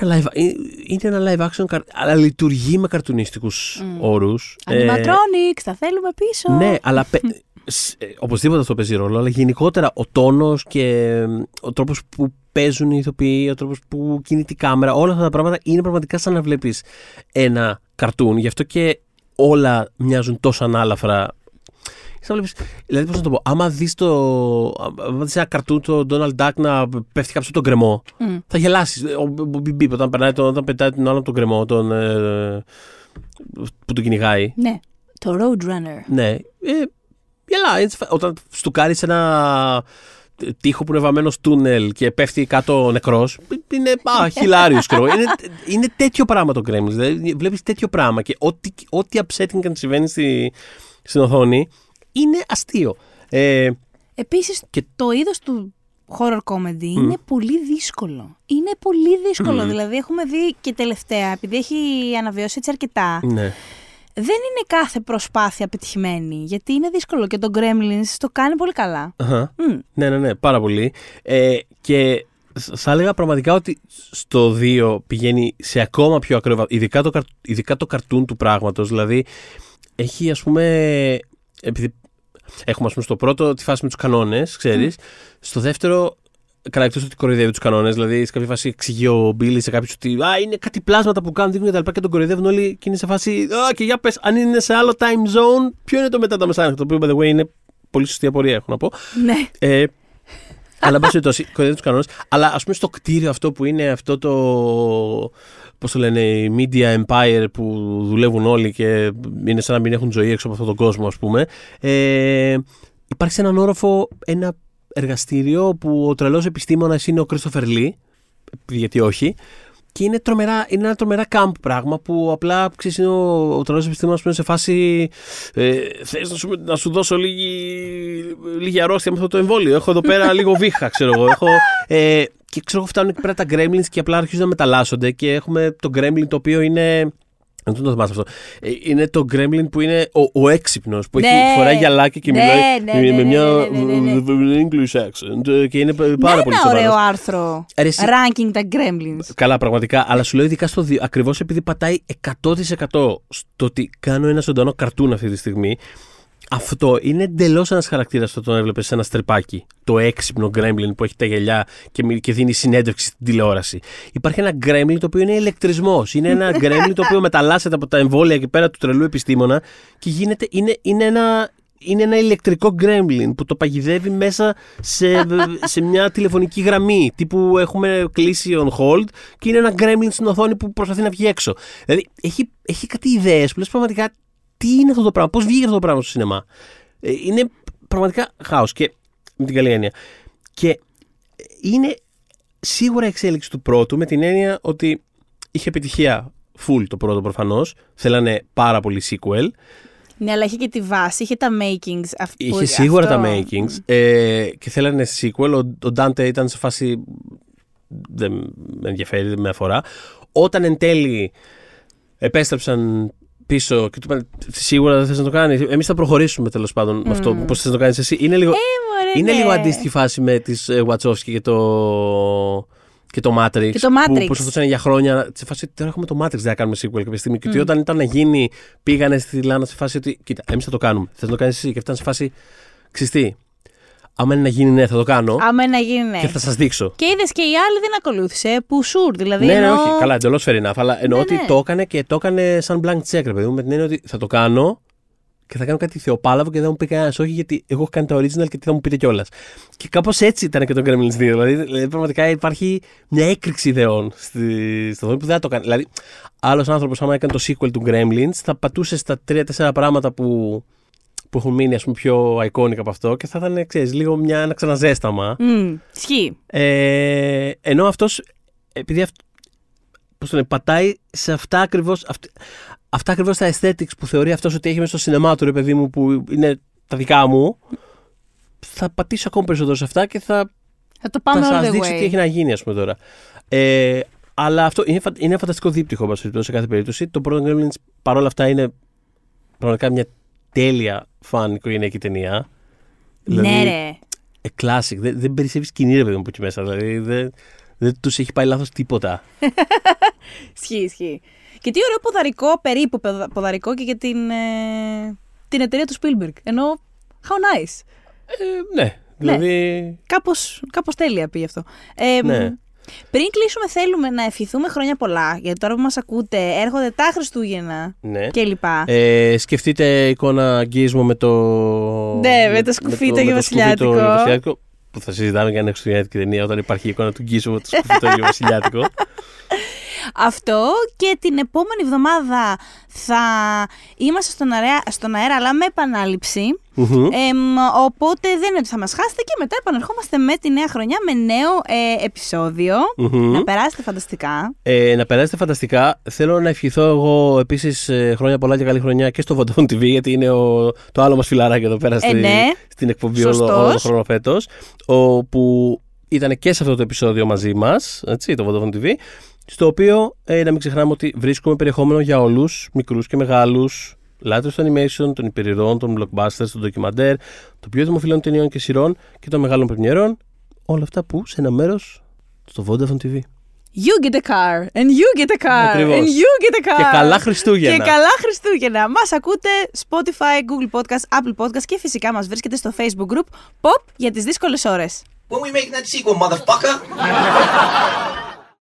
Ένα live, ε, είναι ένα live action, καρ- αλλά λειτουργεί με καρτουνιστικούς Μμ. όρους. Ε, Animatronics, τα θέλουμε πίσω. ναι, αλλά πε- σ- ε, οπωσδήποτε αυτό παίζει ρόλο, αλλά γενικότερα ο τόνος και ε, ο τρόπος που παίζουν οι ηθοποιοί, ο τρόπος που κινείται η κάμερα, όλα αυτά τα πράγματα είναι πραγματικά σαν να βλέπεις ένα καρτούν. Γι' αυτό και όλα μοιάζουν τόσο ανάλαφρα. Σαν να βλέπεις, δηλαδή πώς να το πω, άμα δεις, το, άμα δεις ένα καρτούν το Donald Duck να πέφτει κάποιος από τον κρεμό, Μμ. θα γελάσεις. Ο ο Μπιμπ Μπιπ όταν, περνάει, τον- όταν πετάει τον άλλο από τον κρεμό, τον, ε, που τον κυνηγάει, Ναι. Το Roadrunner. ναι. Ε, γελά. είναι σφα- Όταν στουκάρεις σε ένα τείχο που είναι βαμμένο τούνελ και πέφτει κάτω νεκρός. Είναι α, χιλάριο, ξέρω. είναι, είναι τέτοιο πράγμα το Gremlins. Δηλαδή, βλέπεις τέτοιο πράγμα και ό,τι, ό,τι upsetting και αν συμβαίνει στη, στην οθόνη είναι αστείο. Ε, Επίσης, Και- το είδος του horror comedy είναι πολύ δύσκολο. Είναι πολύ δύσκολο. Μμ. Δηλαδή, έχουμε δει και τελευταία, επειδή έχει αναβιώσει έτσι αρκετά, ναι. δεν είναι κάθε προσπάθεια πετυχημένη. Γιατί είναι δύσκολο και το Gremlins το κάνει πολύ καλά. Αχα. Μμ. Ναι, ναι, ναι, πάρα πολύ. Ε, και θ- θα έλεγα πραγματικά ότι στο 2 πηγαίνει σε ακόμα πιο ακραίο βαθμό. Ειδικά το, καρ- ειδικά το καρτούν του πράγματος. Δηλαδή, έχει ας πούμε. Επειδή έχουμε ας πούμε στο πρώτο τη φάση με τους κανόνες, ξέρεις. Στο δεύτερο Καλά, εκτός ότι κοροϊδεύει τους κανόνες. Δηλαδή, σε κάποια φάση εξηγεί ο Μπίλι σε κάποιους ότι Α, είναι κάτι πλάσματα που κάνουν, δείχνουν κτλ. Και, τον κοροϊδεύουν όλοι και είναι σε φάση. Α, και για πες, αν είναι σε άλλο time zone, ποιο είναι το μετά τα μεσάνυχτα. Το οποίο, by the way, είναι πολύ σωστή απορία, έχω να πω. Ναι. Ε, αλλά, εν πάση περιπτώσει, κοροϊδεύει τους κανόνες. Αλλά ας πούμε στο κτίριο αυτό που είναι αυτό το. Πώς το λένε, η media empire που δουλεύουν όλοι και είναι σαν να μην έχουν ζωή έξω από αυτόν τον κόσμο, ας πούμε. Ε, υπάρχει σε έναν όροφο ένα εργαστήριο που ο τρελός επιστήμονας είναι ο Κρίστοφερ Λί. Γιατί όχι. Και είναι, τρομερά, είναι ένα τρομερά camp πράγμα που απλά ξέρεις, είναι ο, ο τρελό επιστήμονας που είναι σε φάση. Ε, Θες να σου, να σου δώσω λίγη, λίγη αρρώστια με αυτό το εμβόλιο. Έχω εδώ πέρα λίγο βήχα, ξέρω εγώ. Έχω, ε, και ξέρω εγώ φτάνουν εκεί πέρα τα gremlins και απλά αρχίζουν να μεταλλάσσονται και έχουμε το gremlin το οποίο είναι. Δεν το θυμάσαι αυτό. Ε, Είναι το Gremlin που είναι ο, ο έξυπνος, που Ναι. έχει φοράει γυαλάκι και Ναι, μιλάει ναι, με, ναι, με ναι, μια ναι, ναι, ναι. English accent ε, και είναι πάρα Να πολύ ένα σοβαρός. ωραίο άρθρο. Ρε, εσύ- Ranking τα Gremlins. Καλά, πραγματικά. Αλλά σου λέω ειδικά στο 2, ακριβώς επειδή πατάει 100% στο ότι κάνω ένα ζωντανό καρτούν αυτή τη στιγμή. Αυτό είναι εντελώς ένας χαρακτήρας το τον έβλεπες σε ένα στρεπάκι. Το έξυπνο γκρέμλιν που έχει τα γυαλιά και, μι- και δίνει συνέντευξη στην τηλεόραση. Υπάρχει ένα γκρέμλιν το οποίο είναι ηλεκτρισμός. Είναι ένα γκρέμλιν το οποίο μεταλλάσσεται από τα εμβόλια εκεί πέρα του τρελού επιστήμονα και γίνεται. Είναι, είναι ένα. Είναι ένα ηλεκτρικό γκρέμλιν που το παγιδεύει μέσα σε, σε μια τηλεφωνική γραμμή. Τύπου έχουμε κλείσει on hold και είναι ένα γκρέμλιν στην οθόνη που προσπαθεί να βγει έξω. Δηλαδή έχει, έχει κάτι ιδέες που λες πραγματικά τι είναι αυτό το πράγμα, πώς βγήκε αυτό το πράγμα στο σινεμά; Ε, είναι πραγματικά χάος και με την καλή έννοια. Και είναι σίγουρα εξέλιξη του πρώτου με την έννοια ότι είχε επιτυχία full το πρώτο προφανώς. Θέλανε πάρα πολύ sequel. Ναι, αλλά είχε και τη βάση, είχε τα makings. αυ- που- Είχε σίγουρα αυτό. τα makings ε, και θέλανε sequel. Ο, ο Dante ήταν σε φάση. Δεν με ενδιαφέρει, δεν με αφορά. Όταν εν τέλει επέστρεψαν πίσω και του είπαν Σίγουρα δεν θες να το κάνεις. Εμείς θα προχωρήσουμε τέλος πάντων με αυτό. Πώς θες να το κάνεις εσύ. Είναι λίγο, μωρέ, είναι ναι. λίγο αντίστοιχη φάση με τις Wachowski και το. Και το Matrix. Και το Που Matrix. προσπαθούσαν για χρόνια. Σε φάση τώρα έχουμε το Matrix, δεν θα κάνουμε sequel κάποια στιγμή. Και Mm. ότι όταν ήταν να γίνει, πήγανε στη Λάνα σε φάση ότι. Κοίτα, εμείς θα το κάνουμε. Θες να το κάνεις εσύ. Και φτάνει σε φάση. Ξυστή. Άμα είναι να γίνει, ναι, θα το κάνω. Άμα να γίνει, ναι. Και θα σας δείξω. Και είδες και οι άλλοι δεν ακολούθησε. Που σουρ, δηλαδή. ναι, ναι, ενώ- όχι. Καλά, εντελώς fair enough. Αλλά εννοώ Ναι, ότι ναι. το έκανε και το έκανε σαν blank check, ρε παιδί μου. Με την έννοια ότι θα το κάνω και θα κάνω κάτι θεοπάλαβο και δεν θα μου πει κανένας όχι, γιατί εγώ έχω κάνει τα original και τι θα μου πείτε κιόλας. Και κάπως έτσι ήταν και το Gremlins 2. Δηλαδή, δηλαδή, πραγματικά υπάρχει μια έκρηξη ιδεών στη, στο δρόμο που δεν θα το κάνει. Δηλαδή, άλλος άνθρωπος, άμα έκανε το sequel του Gremlins, θα πατούσε στα 3-4 πράγματα που, που έχουν μείνει ας πούμε, πιο iconic από αυτό και θα ήταν, ξέρεις, λίγο μια, ένα ξαναζέσταμα. Μμ, ισχύει. Ε, ενώ αυτός, επειδή αυτό, πώς το λένε, πατάει σε αυτά ακριβώς. Αυτά ακριβώς τα aesthetics που θεωρεί αυτός ότι έχει μέσα στο σινεμά του, ρε παιδί μου, που είναι τα δικά μου, θα πατήσω ακόμα περισσότερο σε αυτά και θα, Θα το θα πάμε σας all the δείξω way. τι έχει να γίνει, ας πούμε τώρα. Ε, αλλά αυτό είναι, φα- είναι ένα φανταστικό δίπτυχο, όπως σε κάθε περίπτωση. Το πρώτο Gremlins παρόλα αυτά είναι πραγματικά μια τέλεια φαν οικογενειακή ταινία. Ναι, ρε. ε, classic. Δεν, δεν περισσεύεις σκηνή, ρε παιδί μου, από εκεί μέσα. Δηλαδή δεν, δεν τους έχει πάει λάθος τίποτα. Ισχύει, ισχύει. Και τι ωραίο ποδαρικό, περίπου ποδα- ποδαρικό και για την, ε, την εταιρεία του Spielberg. Ενώ, how nice. Ε, ναι, δηλαδή. Κάπως, κάπως τέλεια πήγε αυτό. Ε, Ναι. Πριν κλείσουμε θέλουμε να ευχηθούμε χρόνια πολλά, γιατί τώρα που μας ακούτε έρχονται τα Χριστούγεννα Ναι. και λοιπά. Ε, σκεφτείτε εικόνα αγγίσμου με το. Ναι, με το σκουφίτο και με το βασιλιάτικο. σκουφίτο και βασιλιάτικο, Που θα συζητάμε για ένα χριστουγεννιάτικη ταινία όταν υπάρχει η εικόνα του γκίσου με το σκουφίτο και βασιλιάτικο. Αυτό και την επόμενη εβδομάδα θα είμαστε στον αέρα, στον αέρα αλλά με επανάληψη. Μμμ. Εμ, οπότε δεν είναι ότι θα μας χάσετε και μετά επανερχόμαστε με τη νέα χρονιά με νέο ε, επεισόδιο. Μμμ. Να περάσετε φανταστικά. Ε, να περάσετε φανταστικά. Θέλω να ευχηθώ εγώ επίσης χρόνια πολλά και καλή χρονιά και στο Vodafone TV, γιατί είναι ο, το άλλο μας φιλαράκι εδώ πέρα στη- ναι. στην εκπομπή όλο, Σωστός. όλο τον χρόνο φέτος. Όπου ήταν και σε αυτό το επεισόδιο μαζί μας, το Vodafone TV. Στο οποίο ε, να μην ξεχνάμε ότι βρίσκουμε περιεχόμενο για όλους, μικρούς και μεγάλους, λάτρες του animation, των υπερηρώων, των blockbusters, των ντοκιμαντέρ, των πιο δημοφιλών ταινιών και σειρών και των μεγάλων πρεμιέρων. Όλα αυτά που σε ένα μέρος στο Vodafone TV. You get a car, and you get a car, Ακριβώς. and you get a car. Και καλά Χριστούγεννα. Και καλά Χριστούγεννα. Μας ακούτε Spotify, Google Podcast, Apple Podcast και φυσικά μας βρίσκεται στο Facebook group Pop για τις δύσκολες ώρες. When we making that sequel, motherfucker?